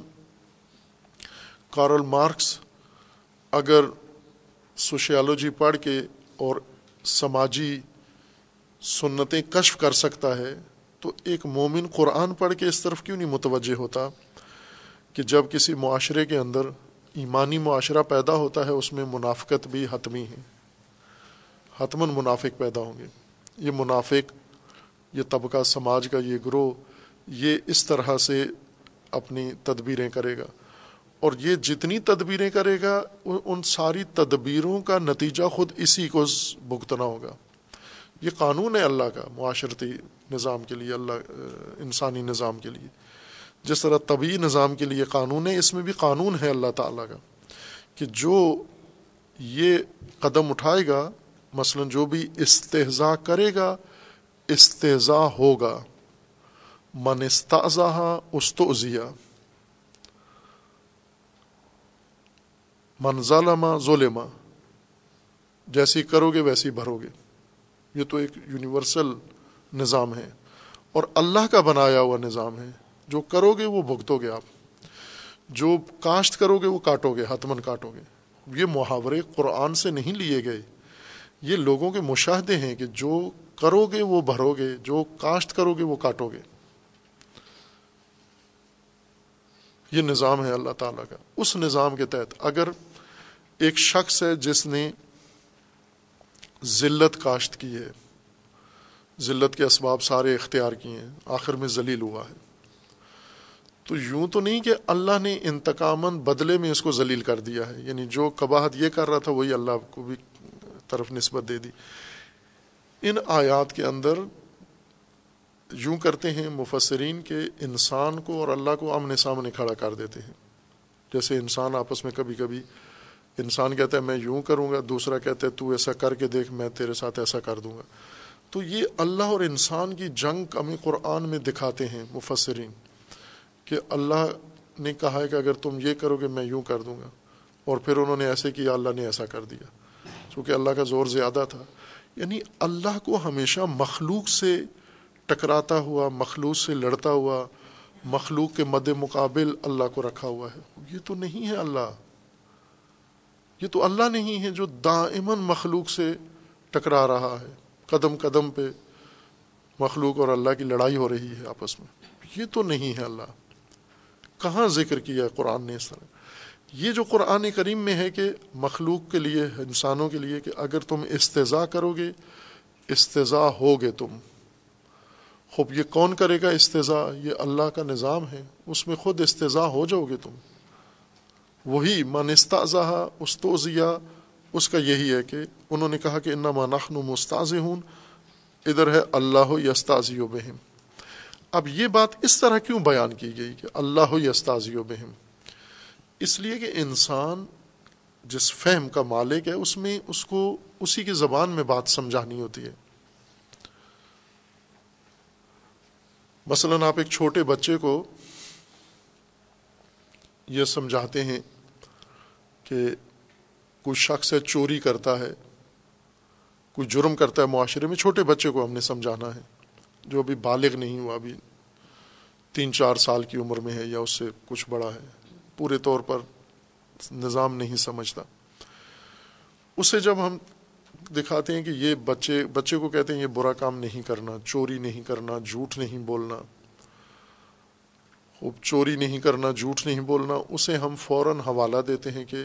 A: کارل مارکس اگر سوشیالوجی پڑھ کے اور سماجی سنتیں کشف کر سکتا ہے، تو ایک مومن قرآن پڑھ کے اس طرف کیوں نہیں متوجہ ہوتا کہ جب کسی معاشرے کے اندر ایمانی معاشرہ پیدا ہوتا ہے، اس میں منافقت بھی حتمی ہے؟ حتمن منافق پیدا ہوں گے۔ یہ منافق، یہ طبقہ سماج کا یہ گروہ، یہ اس طرح سے اپنی تدبیریں کرے گا۔ اور یہ جتنی تدبیریں کرے گا، ان ساری تدبیروں کا نتیجہ خود اسی کو بھگتنا ہوگا۔ یہ قانون ہے اللہ کا، معاشرتی نظام کے لیے، اللہ انسانی نظام کے لیے۔ جس طرح طبی نظام کے لیے قانون ہے، اس میں بھی قانون ہے اللہ تعالیٰ کا۔ کہ جو یہ قدم اٹھائے گا مثلا جو بھی استحضا کرے گا استحضا ہوگا۔ من استضا استوزیا من ظالما ظلما جیسی کرو گے ویسی بھرو گے۔ یہ تو ایک یونیورسل نظام ہے۔ اور اللہ کا بنایا ہوا نظام ہے۔ جو کرو گے وہ بھگتو گے آپ۔ جو کاشت کرو گے وہ کاٹو گے حتمن کاٹو گے۔ یہ محاورے قرآن سے نہیں لیے گئے۔ یہ لوگوں کے مشاہدے ہیں کہ جو کرو گے وہ بھرو گے، جو کاشت کرو گے وہ کاٹو گے۔ یہ نظام ہے اللہ تعالیٰ کا۔ اس نظام کے تحت اگر ایک شخص ہے جس نے ذلت کاشت کی ہے، ذلت کے اسباب سارے اختیار کیے ہیں، آخر میں ذلیل ہوا ہے، تو یوں تو نہیں کہ اللہ نے انتقامن بدلے میں اس کو ذلیل کر دیا ہے۔ یعنی جو کباہت یہ کر رہا تھا، وہی اللہ کو بھی طرف نسبت دے دی۔ ان آیات کے اندر یوں کرتے ہیں، مفسرین کے انسان کو اور اللہ کو آمنے سامنے کھڑا کر دیتے ہیں۔ جیسے انسان آپس میں کبھی کبھی انسان کہتا ہے، میں یوں کروں گا، دوسرا کہتا ہے، تو ایسا کر کے دیکھ، میں تیرے ساتھ ایسا کر دوں گا۔ تو یہ اللہ اور انسان کی جنگ ہمیں قرآن میں دکھاتے ہیں مفسرین، کہ اللہ نے کہا ہے کہ اگر تم یہ کرو گے، میں یوں کر دوں گا۔ اور پھر انہوں نے ایسے کیا، اللہ نے ایسا کر دیا۔ چونکہ اللہ کا زور زیادہ تھا۔ یعنی اللہ کو ہمیشہ مخلوق سے ٹکراتا ہوا، مخلوق سے لڑتا ہوا، مخلوق کے مد مقابل اللہ کو رکھا ہوا ہے۔ یہ تو نہیں ہے اللہ۔ یہ تو اللہ نہیں ہے جو دائمن مخلوق سے ٹکرا رہا ہے۔ قدم قدم پہ مخلوق اور اللہ کی لڑائی ہو رہی ہے آپس میں۔ یہ تو نہیں ہے اللہ۔ کہاں ذکر کیا ہے قرآن نے اس طرح؟ یہ جو قرآن کریم میں ہے کہ مخلوق کے لیے، انسانوں کے لیے کہ اگر تم استضاء کرو گے، استضاء ہوگے تم۔ خوب، یہ کون کرے گا استضاء؟ یہ اللہ کا نظام ہے۔ اس میں خود استضاء ہو جاؤ گے تم۔ وہی منستازہ استوزیا اس کا یہی ہے کہ انہوں نے کہا کہ انما نخن مستاز ہوں ادھر ہے اللہ یستازی و بہم۔ اب یہ بات اس طرح کیوں بیان کی گئی کہ اللہ یستازی و بہم؟ اس لیے کہ انسان جس فہم کا مالک ہے، اس میں اس کو اسی کی زبان میں بات سمجھانی ہوتی ہے۔ مثلا آپ ایک چھوٹے بچے کو یہ سمجھاتے ہیں کہ کوئی شخص ہے، چوری کرتا ہے، کوئی جرم کرتا ہے معاشرے میں، چھوٹے بچے کو ہم نے سمجھانا ہے، جو ابھی بالغ نہیں ہوا، ابھی تین چار سال کی عمر میں ہے یا اس سے کچھ بڑا ہے۔ پورے طور پر نظام نہیں سمجھتا۔ اسے جب ہم دکھاتے ہیں کہ یہ بچے بچے کو کہتے ہیں یہ برا کام نہیں کرنا، چوری نہیں کرنا، جھوٹ نہیں بولنا، خوب چوری نہیں کرنا، جھوٹ نہیں بولنا، اسے ہم فوراً حوالہ دیتے ہیں کہ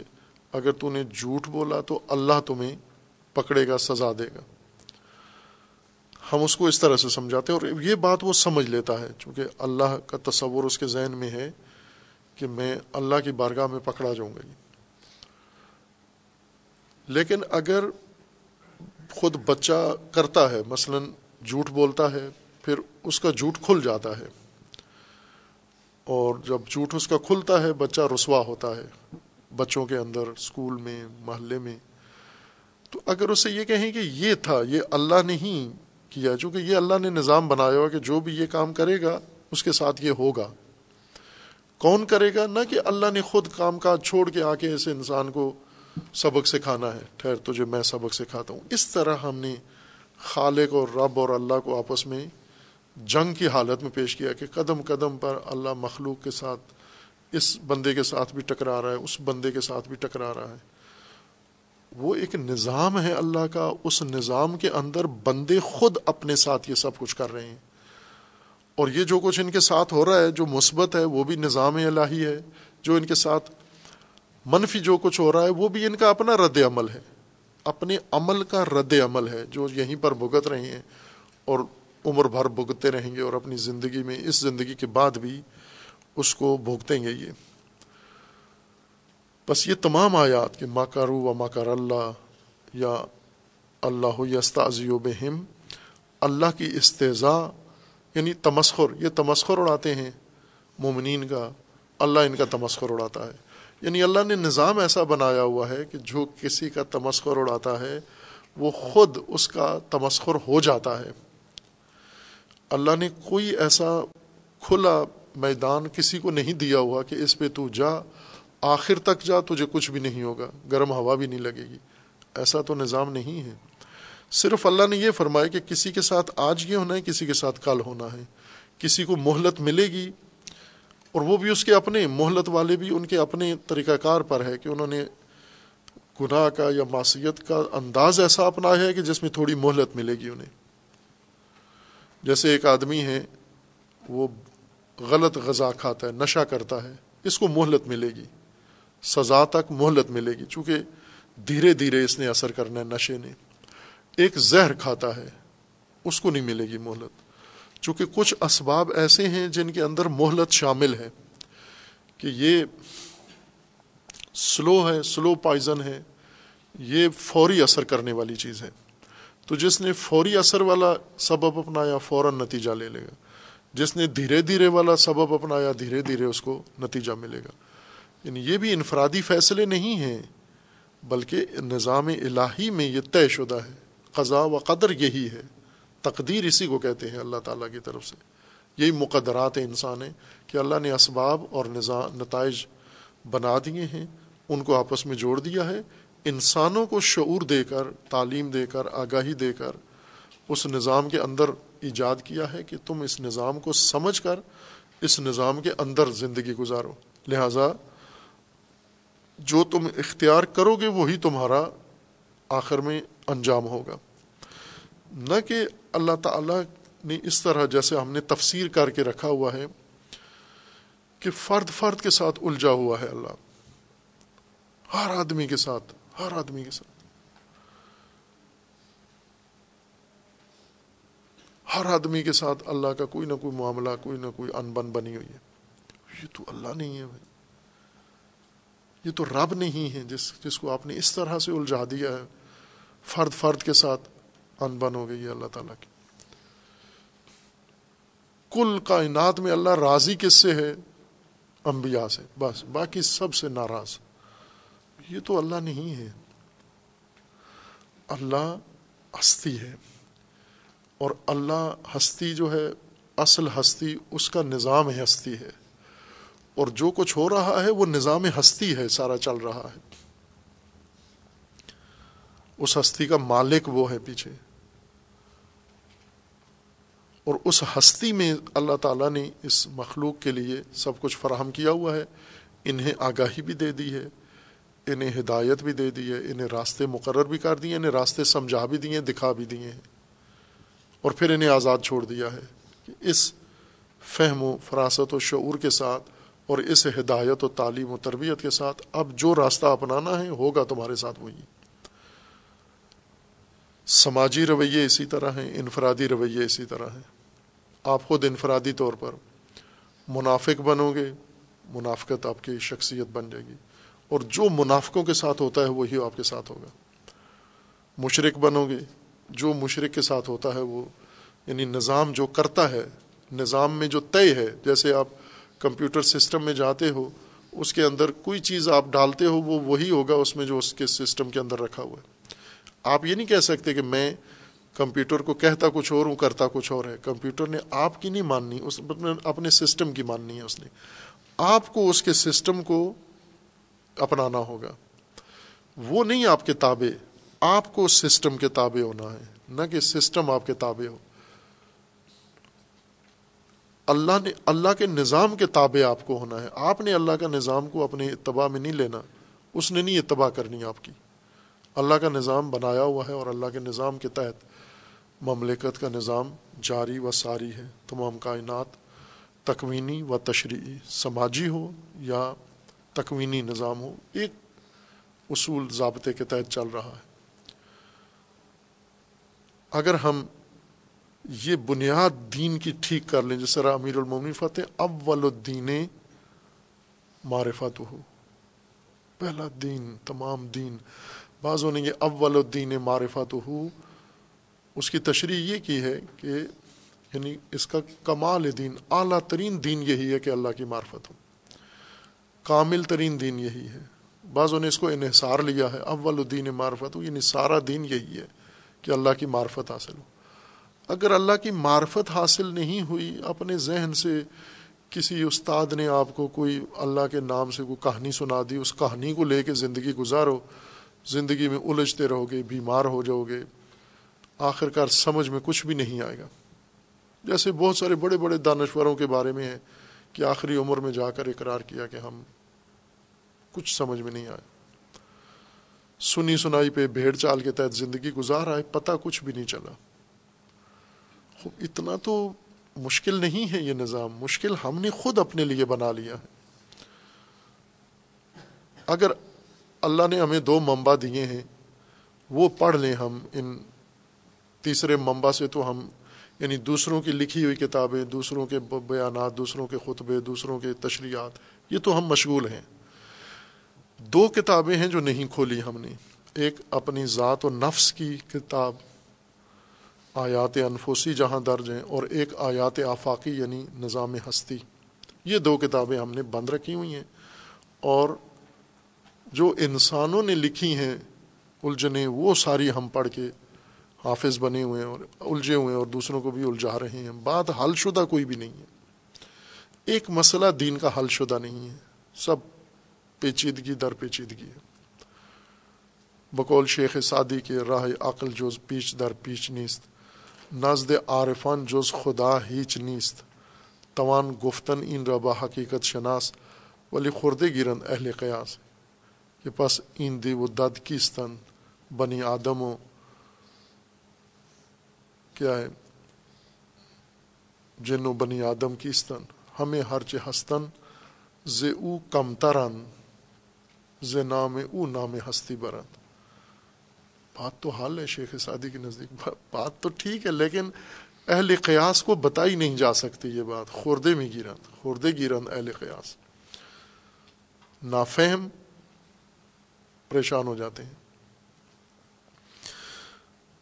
A: اگر تو نے جھوٹ بولا تو اللہ تمہیں پکڑے گا، سزا دے گا۔ ہم اس کو اس طرح سے سمجھاتے ہیں اور یہ بات وہ سمجھ لیتا ہے، چونکہ اللہ کا تصور اس کے ذہن میں ہے کہ میں اللہ کی بارگاہ میں پکڑا جاؤں گا جی۔ لیکن اگر خود بچہ کرتا ہے، مثلا جھوٹ بولتا ہے، پھر اس کا جھوٹ کھل جاتا ہے۔ اور جب جھوٹ اس کا کھلتا ہے، بچہ رسوا ہوتا ہے بچوں کے اندر اسکول میں، محلے میں۔ تو اگر اسے یہ کہیں کہ یہ تھا، یہ اللہ نہیں کیا، چونکہ یہ اللہ نے نظام بنایا ہوا کہ جو بھی یہ کام کرے گا، اس کے ساتھ یہ ہوگا۔ کون کرے گا؟ نہ کہ اللہ نے خود کام کاج چھوڑ کے آ کے اسے انسان کو سبق سکھانا ہے۔ ٹھہر تجھے میں سبق سکھاتا ہوں۔ اس طرح ہم نے خالق اور رب اور اللہ کو آپس میں جنگ کی حالت میں پیش کیا کہ قدم قدم پر اللہ مخلوق کے ساتھ اس بندے کے ساتھ بھی ٹکرا رہا ہے، اس بندے کے ساتھ بھی ٹکرا رہا ہے۔ وہ ایک نظام ہے اللہ کا۔ اس نظام کے اندر بندے خود اپنے ساتھ یہ سب کچھ کر رہے ہیں۔ اور یہ جو کچھ ان کے ساتھ ہو رہا ہے، جو مثبت ہے، وہ بھی نظام الہی ہے، جو ان کے ساتھ منفی جو کچھ ہو رہا ہے، وہ بھی ان کا اپنا رد عمل ہے۔ اپنے عمل کا رد عمل ہے، جو یہیں پر بھگت رہے ہیں اور عمر بھر بھگتتے رہیں گے اور اپنی زندگی میں، اس زندگی کے بعد بھی اس کو بھگتیں گے یہ۔ بس یہ تمام آیات کہ ماکارو و ماکار اللہ یا اللہ یستازی و بہم، اللہ کی استضاء یعنی تمسخر، یہ تمسخر اڑاتے ہیں مومنین کا، اللہ ان کا تمسخر اڑاتا ہے۔ یعنی اللہ نے نظام ایسا بنایا ہوا ہے کہ جو کسی کا تمسخر اڑاتا ہے، وہ خود اس کا تمسخر ہو جاتا ہے۔ اللہ نے کوئی ایسا کھلا میدان کسی کو نہیں دیا ہوا کہ اس پہ تو جا، آخر تک جا، تجھے کچھ بھی نہیں ہوگا، گرم ہوا بھی نہیں لگے گی۔ ایسا تو نظام نہیں ہے۔ صرف اللہ نے یہ فرمایا کہ کسی کے ساتھ آج یہ ہونا ہے، کسی کے ساتھ کل ہونا ہے۔ کسی کو مہلت ملے گی اور وہ بھی اس کے اپنے، مہلت والے بھی ان کے اپنے طریقہ کار پر ہے کہ انہوں نے گناہ کا یا معصیت کا انداز ایسا اپنایا ہے کہ جس میں تھوڑی مہلت ملے گی انہیں۔ جیسے ایک آدمی ہے، وہ غلط غذا کھاتا ہے، نشہ کرتا ہے، اس کو مہلت ملے گی۔ سزا تک مہلت ملے گی، چونکہ دھیرے دھیرے اس نے اثر کرنا ہے نشے نے۔ ایک زہر کھاتا ہے، اس کو نہیں ملے گی مہلت۔ چونکہ کچھ اسباب ایسے ہیں جن کے اندر مہلت شامل ہے کہ یہ سلو ہے، سلو پائزن ہے، یہ فوری اثر کرنے والی چیز ہے۔ تو جس نے فوری اثر والا سبب اپنایا، فوراً نتیجہ لے لے گا۔ جس نے دھیرے دھیرے والا سبب اپنایا، دھیرے دھیرے اس کو نتیجہ ملے گا۔ یعنی یہ بھی انفرادی فیصلے نہیں ہیں، بلکہ نظام الہی میں یہ طے شدہ ہے۔ قضاء و قدر یہی ہے۔ تقدیر اسی کو کہتے ہیں اللہ تعالیٰ کی طرف سے۔ یہی مقدرات انسان ہیں کہ اللہ نے اسباب اور نظام نتائج بنا دیے ہیں، ان کو آپس میں جوڑ دیا ہے۔ انسانوں کو شعور دے کر، تعلیم دے کر، آگاہی دے کر اس نظام کے اندر ایجاد کیا ہے کہ تم اس نظام کو سمجھ کر، اس نظام کے اندر زندگی گزارو۔ لہذا جو تم اختیار کرو گے، وہی تمہارا آخر میں انجام ہوگا۔ نہ کہ اللہ تعالیٰ نے اس طرح جیسے ہم نے تفسیر کر کے رکھا ہوا ہے کہ فرد فرد کے ساتھ الجھا ہوا ہے اللہ۔ ہر آدمی کے ساتھ، ہر آدمی کے ساتھ۔ ہر آدمی کے ساتھ اللہ کا کوئی نہ کوئی معاملہ، کوئی نہ کوئی ان بن بنی ہوئی ہے۔ یہ تو اللہ نہیں ہے بھائی۔ یہ تو رب نہیں ہے جس جس کو آپ نے اس طرح سے الجھا دیا ہے۔ فرد فرد کے ساتھ ان بن ہو گئی ہے اللہ تعالیٰ کی۔ کل کائنات میں اللہ راضی کس سے ہے؟ انبیاء سے۔ بس، باقی سب سے ناراض۔ یہ تو اللہ نہیں ہے۔ اللہ ہستی ہے۔ اور اللہ ہستی جو ہے، اصل ہستی اس کا نظام ہستی ہے۔ اور جو کچھ ہو رہا ہے، وہ نظام ہستی ہے، سارا چل رہا ہے۔ اس ہستی کا مالک وہ ہے پیچھے۔ اور اس ہستی میں اللہ تعالیٰ نے اس مخلوق کے لیے سب کچھ فراہم کیا ہوا ہے۔ انہیں آگاہی بھی دے دی ہے، انہیں ہدایت بھی دے دی ہے، انہیں راستے مقرر بھی کر دیے انہیں راستے سمجھا بھی دیے دکھا بھی دیے ہیں۔ اور پھر انہیں آزاد چھوڑ دیا ہے کہ اس فہم و فراست و شعور کے ساتھ اور اس ہدایت و تعلیم و تربیت کے ساتھ اب جو راستہ اپنانا ہے ہوگا تمہارے ساتھ وہی۔ سماجی رویے اسی طرح ہیں، انفرادی رویے اسی طرح ہیں۔ آپ خود انفرادی طور پر منافق بنو گے، منافقت آپ کی شخصیت بن جائے گی۔ اور جو منافقوں کے ساتھ ہوتا ہے، وہی آپ کے ساتھ ہوگا۔ مشرق بنو گے، جو مشرق کے ساتھ ہوتا ہے، وہ یعنی نظام جو کرتا ہے، نظام میں جو طے ہے، جیسے آپ کمپیوٹر سسٹم میں جاتے ہو، اس کے اندر کوئی چیز آپ ڈالتے ہو، وہ وہی ہوگا، اس میں جو اس کے سسٹم کے اندر رکھا ہوا ہے۔ آپ یہ نہیں کہہ سکتے کہ میں کمپیوٹر کو کہتا کچھ اور ہوں، کرتا کچھ اور ہے۔ کمپیوٹر نے آپ کی نہیں ماننی، اس اپنے سسٹم کی ماننی ہے اس نے۔ آپ کو اس کے سسٹم کو اپنانا ہوگا۔ وہ نہیں آپ کے تابع، آپ کو سسٹم کے تابع ہونا ہے۔ نہ کہ سسٹم آپ کے تابع ہو۔ اللہ نے، اللہ کے نظام کے تابع آپ کو ہونا ہے۔ آپ نے اللہ کا نظام کو اپنے اتباع میں نہیں لینا۔ اس نے نہیں اتباع کرنی آپ کی۔ اللہ کا نظام بنایا ہوا ہے اور اللہ کے نظام کے تحت مملکت کا نظام جاری و ساری ہے۔ تمام کائنات تکوینی و تشریعی سماجی ہو یا تکوینی نظام ہو، ایک اصول ضابطے کے تحت چل رہا ہے۔ اگر ہم یہ بنیاد دین کی ٹھیک کر لیں جس طرح امیر المومن فتح اول الدین معرفت ہو پہلا دین، تمام دین۔ بعضوں نے یہ اول الدین معرفت ہو اس کی تشریح یہ کی ہے کہ یعنی اس کا کمال دین، اعلیٰ ترین دین یہی ہے کہ اللہ کی معرفت ہو۔ کامل ترین دین یہی ہے۔ بعضوں نے اس کو انحصار لیا ہے، اول الدین معرفت ہو یعنی سارا دین یہی ہے کہ اللہ کی معرفت حاصل ہو۔ اگر اللہ کی معرفت حاصل نہیں ہوئی، اپنے ذہن سے کسی استاد نے آپ کو کوئی اللہ کے نام سے کوئی کہانی سنا دی، اس کہانی کو لے کے زندگی گزارو زندگی میں الجھتے رہو گے، بیمار ہو جاؤ گے آخر کار سمجھ میں کچھ بھی نہیں آئے گا۔ جیسے بہت سارے بڑے بڑے دانشوروں کے بارے میں ہے کہ آخری عمر میں جا کر اقرار کیا کہ ہم کچھ سمجھ میں نہیں آئے۔ سنی سنائی پہ بھیڑ چال کے تحت زندگی گزار آئے، پتہ کچھ بھی نہیں چلا۔ اتنا تو مشکل نہیں ہے یہ نظام، مشکل ہم نے خود اپنے لیے بنا لیا ہے۔ اگر اللہ نے ہمیں دو منبع دیے ہیں۔ وہ پڑھ لیں ہم ان تیسرے منبع سے تو ہم یعنی دوسروں کی لکھی ہوئی کتابیں، دوسروں کے بیانات، دوسروں کے خطبے، دوسروں کے تشریحات، یہ تو ہم مشغول ہیں۔ دو کتابیں ہیں جو نہیں کھولی ہم نے۔ ایک اپنی ذات و نفس کی کتاب، آیات انفوسی جہاں درج ہیں، اور ایک آیات آفاقی یعنی نظام ہستی۔ یہ دو کتابیں ہم نے بند رکھی ہوئی ہیں۔ اور جو انسانوں نے لکھی ہیں الجھنے وہ ساری ہم پڑھ کے حافظ بنے ہوئے ہیں اور الجھے ہوئے ہیں اور دوسروں کو بھی الجھا رہے ہیں۔ بات حل شدہ کوئی بھی نہیں ہے۔ ایک مسئلہ دین کا حل شدہ نہیں ہے۔ سب پیچیدگی در پیچیدگی ہے۔ بقول شیخ سعدی کے راہ عقل جوز پیچ در پیچ نیست۔ نزد عارفان جز خدا ہیچ نیست۔ توان گفتن این ربا حقیقت شناس۔ ولی خوردے گرند اہل قیاس۔ کہ پس این دی و دد بنی آدم و کیا ہے؟ جن و بنی آدم کیستن ہمیں ہر ہستن ز او کم ترن ز نام او نام ہستی برند بات تو حال ہے شیخ سعدی کے نزدیک۔ بات تو ٹھیک ہے، لیکن اہل قیاس کو بتائی نہیں جا سکتی یہ بات۔ خوردے میں گیرند خوردے گیرند اہل قیاس۔ نافہم پریشان ہو جاتے ہیں۔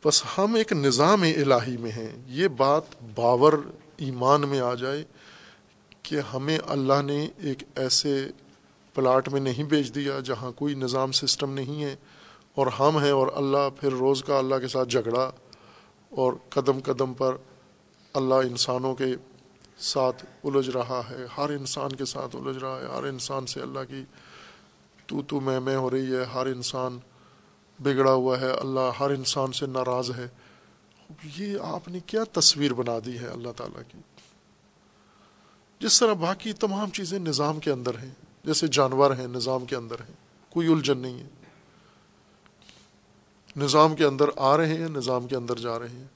A: بس ہم ایک نظام الہی میں ہیں۔ یہ بات باور ایمان میں آ جائے کہ ہمیں اللہ نے ایک ایسے پلاٹ میں نہیں بیچ دیا جہاں کوئی نظام سسٹم نہیں ہے اور ہم ہیں اور اللہ پھر روز کا اللہ کے ساتھ جھگڑا اور قدم قدم پر اللہ انسانوں کے ساتھ الجھ رہا ہے۔ ہر انسان کے ساتھ الجھ رہا ہے۔ ہر انسان سے اللہ کی تو تو میں میں ہو رہی ہے، ہر انسان بگڑا ہوا ہے، اللہ ہر انسان سے ناراض ہے۔ یہ آپ نے کیا تصویر بنا دی ہے اللہ تعالیٰ کی؟ جس طرح باقی تمام چیزیں نظام کے اندر ہیں، جیسے جانور ہیں، نظام کے اندر ہیں، کوئی الجھن نہیں ہے۔ نظام کے اندر آ رہے ہیں، نظام کے اندر جا رہے ہیں۔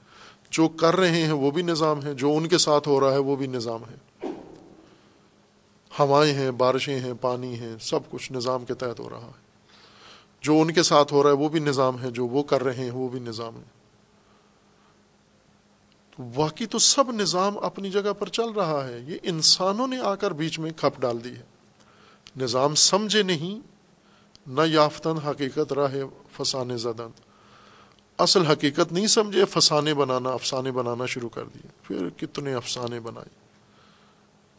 A: جو کر رہے ہیں وہ بھی نظام ہے، جو ان کے ساتھ ہو رہا ہے وہ بھی نظام ہے۔ ہوائیں ہیں، بارشیں ہیں، پانی ہیں، سب کچھ نظام کے تحت ہو رہا ہے۔ جو ان کے ساتھ ہو رہا ہے، وہ بھی نظام ہے، جو وہ کر رہے ہیں، وہ بھی نظام ہے۔ واقعی تو سب نظام اپنی جگہ پر چل رہا ہے۔ یہ انسانوں نے آ کر بیچ میں کھپ ڈال دی ہے۔ نظام سمجھے نہیں، نہ یافتن حقیقت راہ فسانے زدن۔ اصل حقیقت نہیں سمجھے، فسانے بنانا، افسانے بنانا شروع کر دیے۔ پھر کتنے افسانے بنائے۔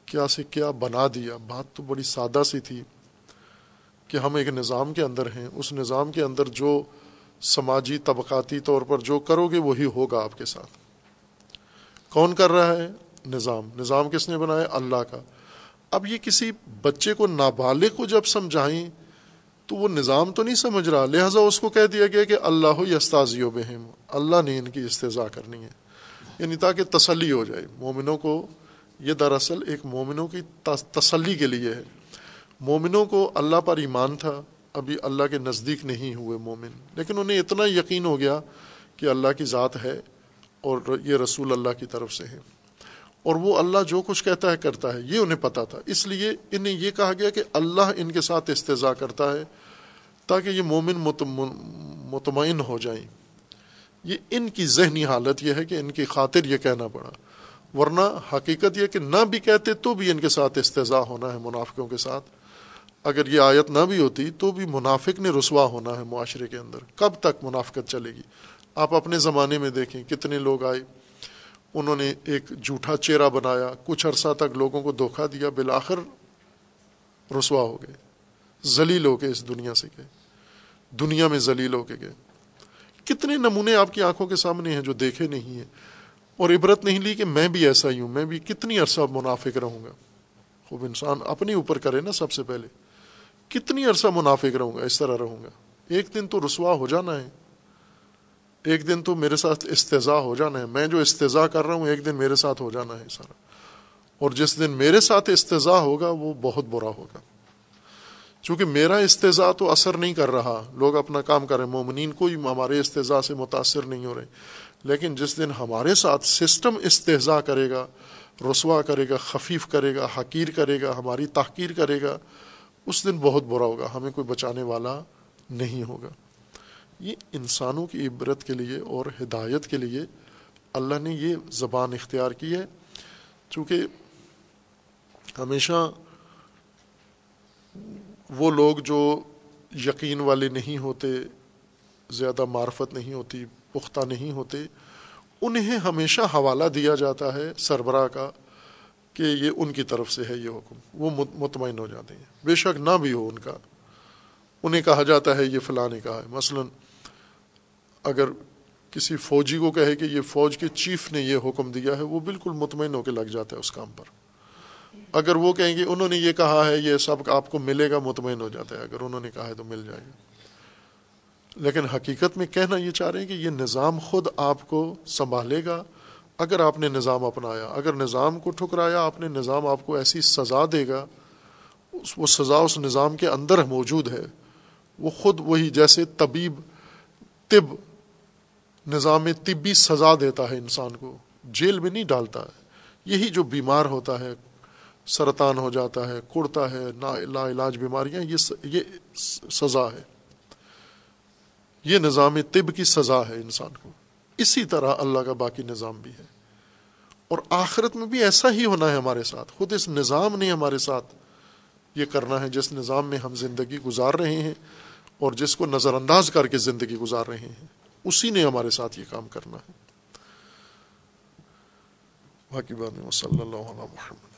A: کیا سے کیا بنا دیا۔ بات تو بڑی سادہ سی تھی کہ ہم ایک نظام کے اندر ہیں۔ اس نظام کے اندر جو سماجی طبقاتی طور پر جو کرو گے وہی ہوگا آپ کے ساتھ۔ کون کر رہا ہے؟ نظام۔ نظام کس نے بنایا؟ اللہ کا۔ اب یہ کسی بچے کو نابالغ کو جب سمجھائیں تو وہ نظام تو نہیں سمجھ رہا۔ لہٰذا اس کو کہہ دیا گیا کہ اللہ ہو استاذی و بہم۔ اللہ نے ان کی استضاء کرنی ہے یعنی تاکہ تسلی ہو جائے۔ مومنوں کو یہ دراصل ایک مومنوں کی تسلی کے لیے ہے۔ مومنوں کو اللہ پر ایمان تھا، ابھی اللہ کے نزدیک نہیں ہوئے مومن۔ لیکن انہیں اتنا یقین ہو گیا کہ اللہ کی ذات ہے اور یہ رسول اللہ کی طرف سے ہے۔ اور وہ اللہ جو کچھ کہتا ہے، کرتا ہے۔ یہ انہیں پتا تھا۔ اس لیے انہیں یہ کہا گیا کہ اللہ ان کے ساتھ استضاء کرتا ہے تاکہ یہ مومن مطمئن ہو جائیں۔ یہ ان کی ذہنی حالت یہ ہے کہ ان کی خاطر یہ کہنا پڑا۔ ورنہ حقیقت یہ کہ نہ بھی کہتے تو بھی ان کے ساتھ استضاء ہونا ہے منافقوں کے ساتھ۔ اگر یہ آیت نہ بھی ہوتی تو بھی منافق نے رسوا ہونا ہے معاشرے کے اندر۔ کب تک منافقت چلے گی؟ آپ اپنے زمانے میں دیکھیں کتنے لوگ آئے۔ انہوں نے ایک جھوٹا چہرہ بنایا، کچھ عرصہ تک لوگوں کو دھوکہ دیا، بالآخر رسوا ہو گئے۔ ذلیل ہو کے اس دنیا سے گئے دنیا میں ذلیل ہو کے گئے۔ کتنے نمونے آپ کی آنکھوں کے سامنے ہیں جو دیکھے نہیں ہیں۔ اور عبرت نہیں لی کہ میں بھی ایسا ہی ہوں، میں بھی کتنی عرصہ منافق رہوں گا۔ خوب انسان اپنے اوپر کرے نا سب سے پہلے۔ کتنی عرصہ منافق رہوں گا، اس طرح رہوں گا۔ ایک دن تو رسوا ہو جانا ہے۔ ایک دن تو میرے ساتھ استضاء ہو جانا ہے۔ میں جو استضاء کر رہا ہوں، ایک دن میرے ساتھ ہو جانا ہے سارا۔ اور جس دن میرے ساتھ استضاء ہوگا، وہ بہت برا ہوگا۔ چونکہ میرا استضاء تو اثر نہیں کر رہا۔ لوگ اپنا کام کر رہے ہیں، مومنین کوئی ہمارے استضاء سے متاثر نہیں ہو رہے۔ لیکن جس دن ہمارے ساتھ سسٹم استحضاء کرے گا، رسوا کرے گا، خفیف کرے گا، حقیر کرے گا، ہماری تحقیر کرے گا، اس دن بہت برا ہوگا، ہمیں کوئی بچانے والا نہیں ہوگا۔ یہ انسانوں کی عبرت کے لیے اور ہدایت کے لیے اللہ نے یہ زبان اختیار کی ہے۔ چونکہ ہمیشہ وہ لوگ جو یقین والے نہیں ہوتے، زیادہ معرفت نہیں ہوتی پختہ نہیں ہوتے، انہیں ہمیشہ حوالہ دیا جاتا ہے سربراہ کا کہ یہ ان کی طرف سے ہے، یہ حکم۔ وہ مطمئن ہو جاتے ہیں۔ بے شک نہ بھی ہو ان کا۔ انہیں کہا جاتا ہے، یہ فلاں نے کہا ہے۔ مثلا اگر کسی فوجی کو کہے کہ یہ فوج کے چیف نے یہ حکم دیا ہے، وہ بالکل مطمئن ہو کے لگ جاتا ہے اس کام پر۔ اگر وہ کہیں گے، انہوں نے یہ کہا ہے، یہ سب آپ کو ملے گا، مطمئن ہو جاتا ہے۔ اگر انہوں نے کہا ہے تو مل جائے گا۔ لیکن حقیقت میں کہنا یہ چاہ رہے ہیں کہ یہ نظام خود آپ کو سنبھالے گا۔ اگر آپ نے نظام اپنایا، اگر نظام کو ٹھکرایا، آپ نے نظام آپ کو ایسی سزا دے گا وہ سزا اس نظام کے اندر موجود ہے۔ وہ خود وہی جیسے طبیب، طب، نظام طبی سزا دیتا ہے انسان کو۔ جیل میں نہیں ڈالتا۔ ہے یہی جو بیمار ہوتا ہے، سرطان ہو جاتا ہے، کڑتا ہے لا علاج بیماریاں، یہ سزا ہے۔ یہ نظام طب کی سزا ہے انسان کو۔ اسی طرح اللہ کا باقی نظام بھی ہے۔ اور آخرت میں بھی ایسا ہی ہونا ہے ہمارے ساتھ۔ خود اس نظام نے ہمارے ساتھ یہ کرنا ہے جس نظام میں ہم زندگی گزار رہے ہیں اور جس کو نظر انداز کر کے زندگی گزار رہے ہیں۔ اسی نے ہمارے ساتھ یہ کام کرنا ہے۔ باقی بات صلی اللہ علیہ محمد۔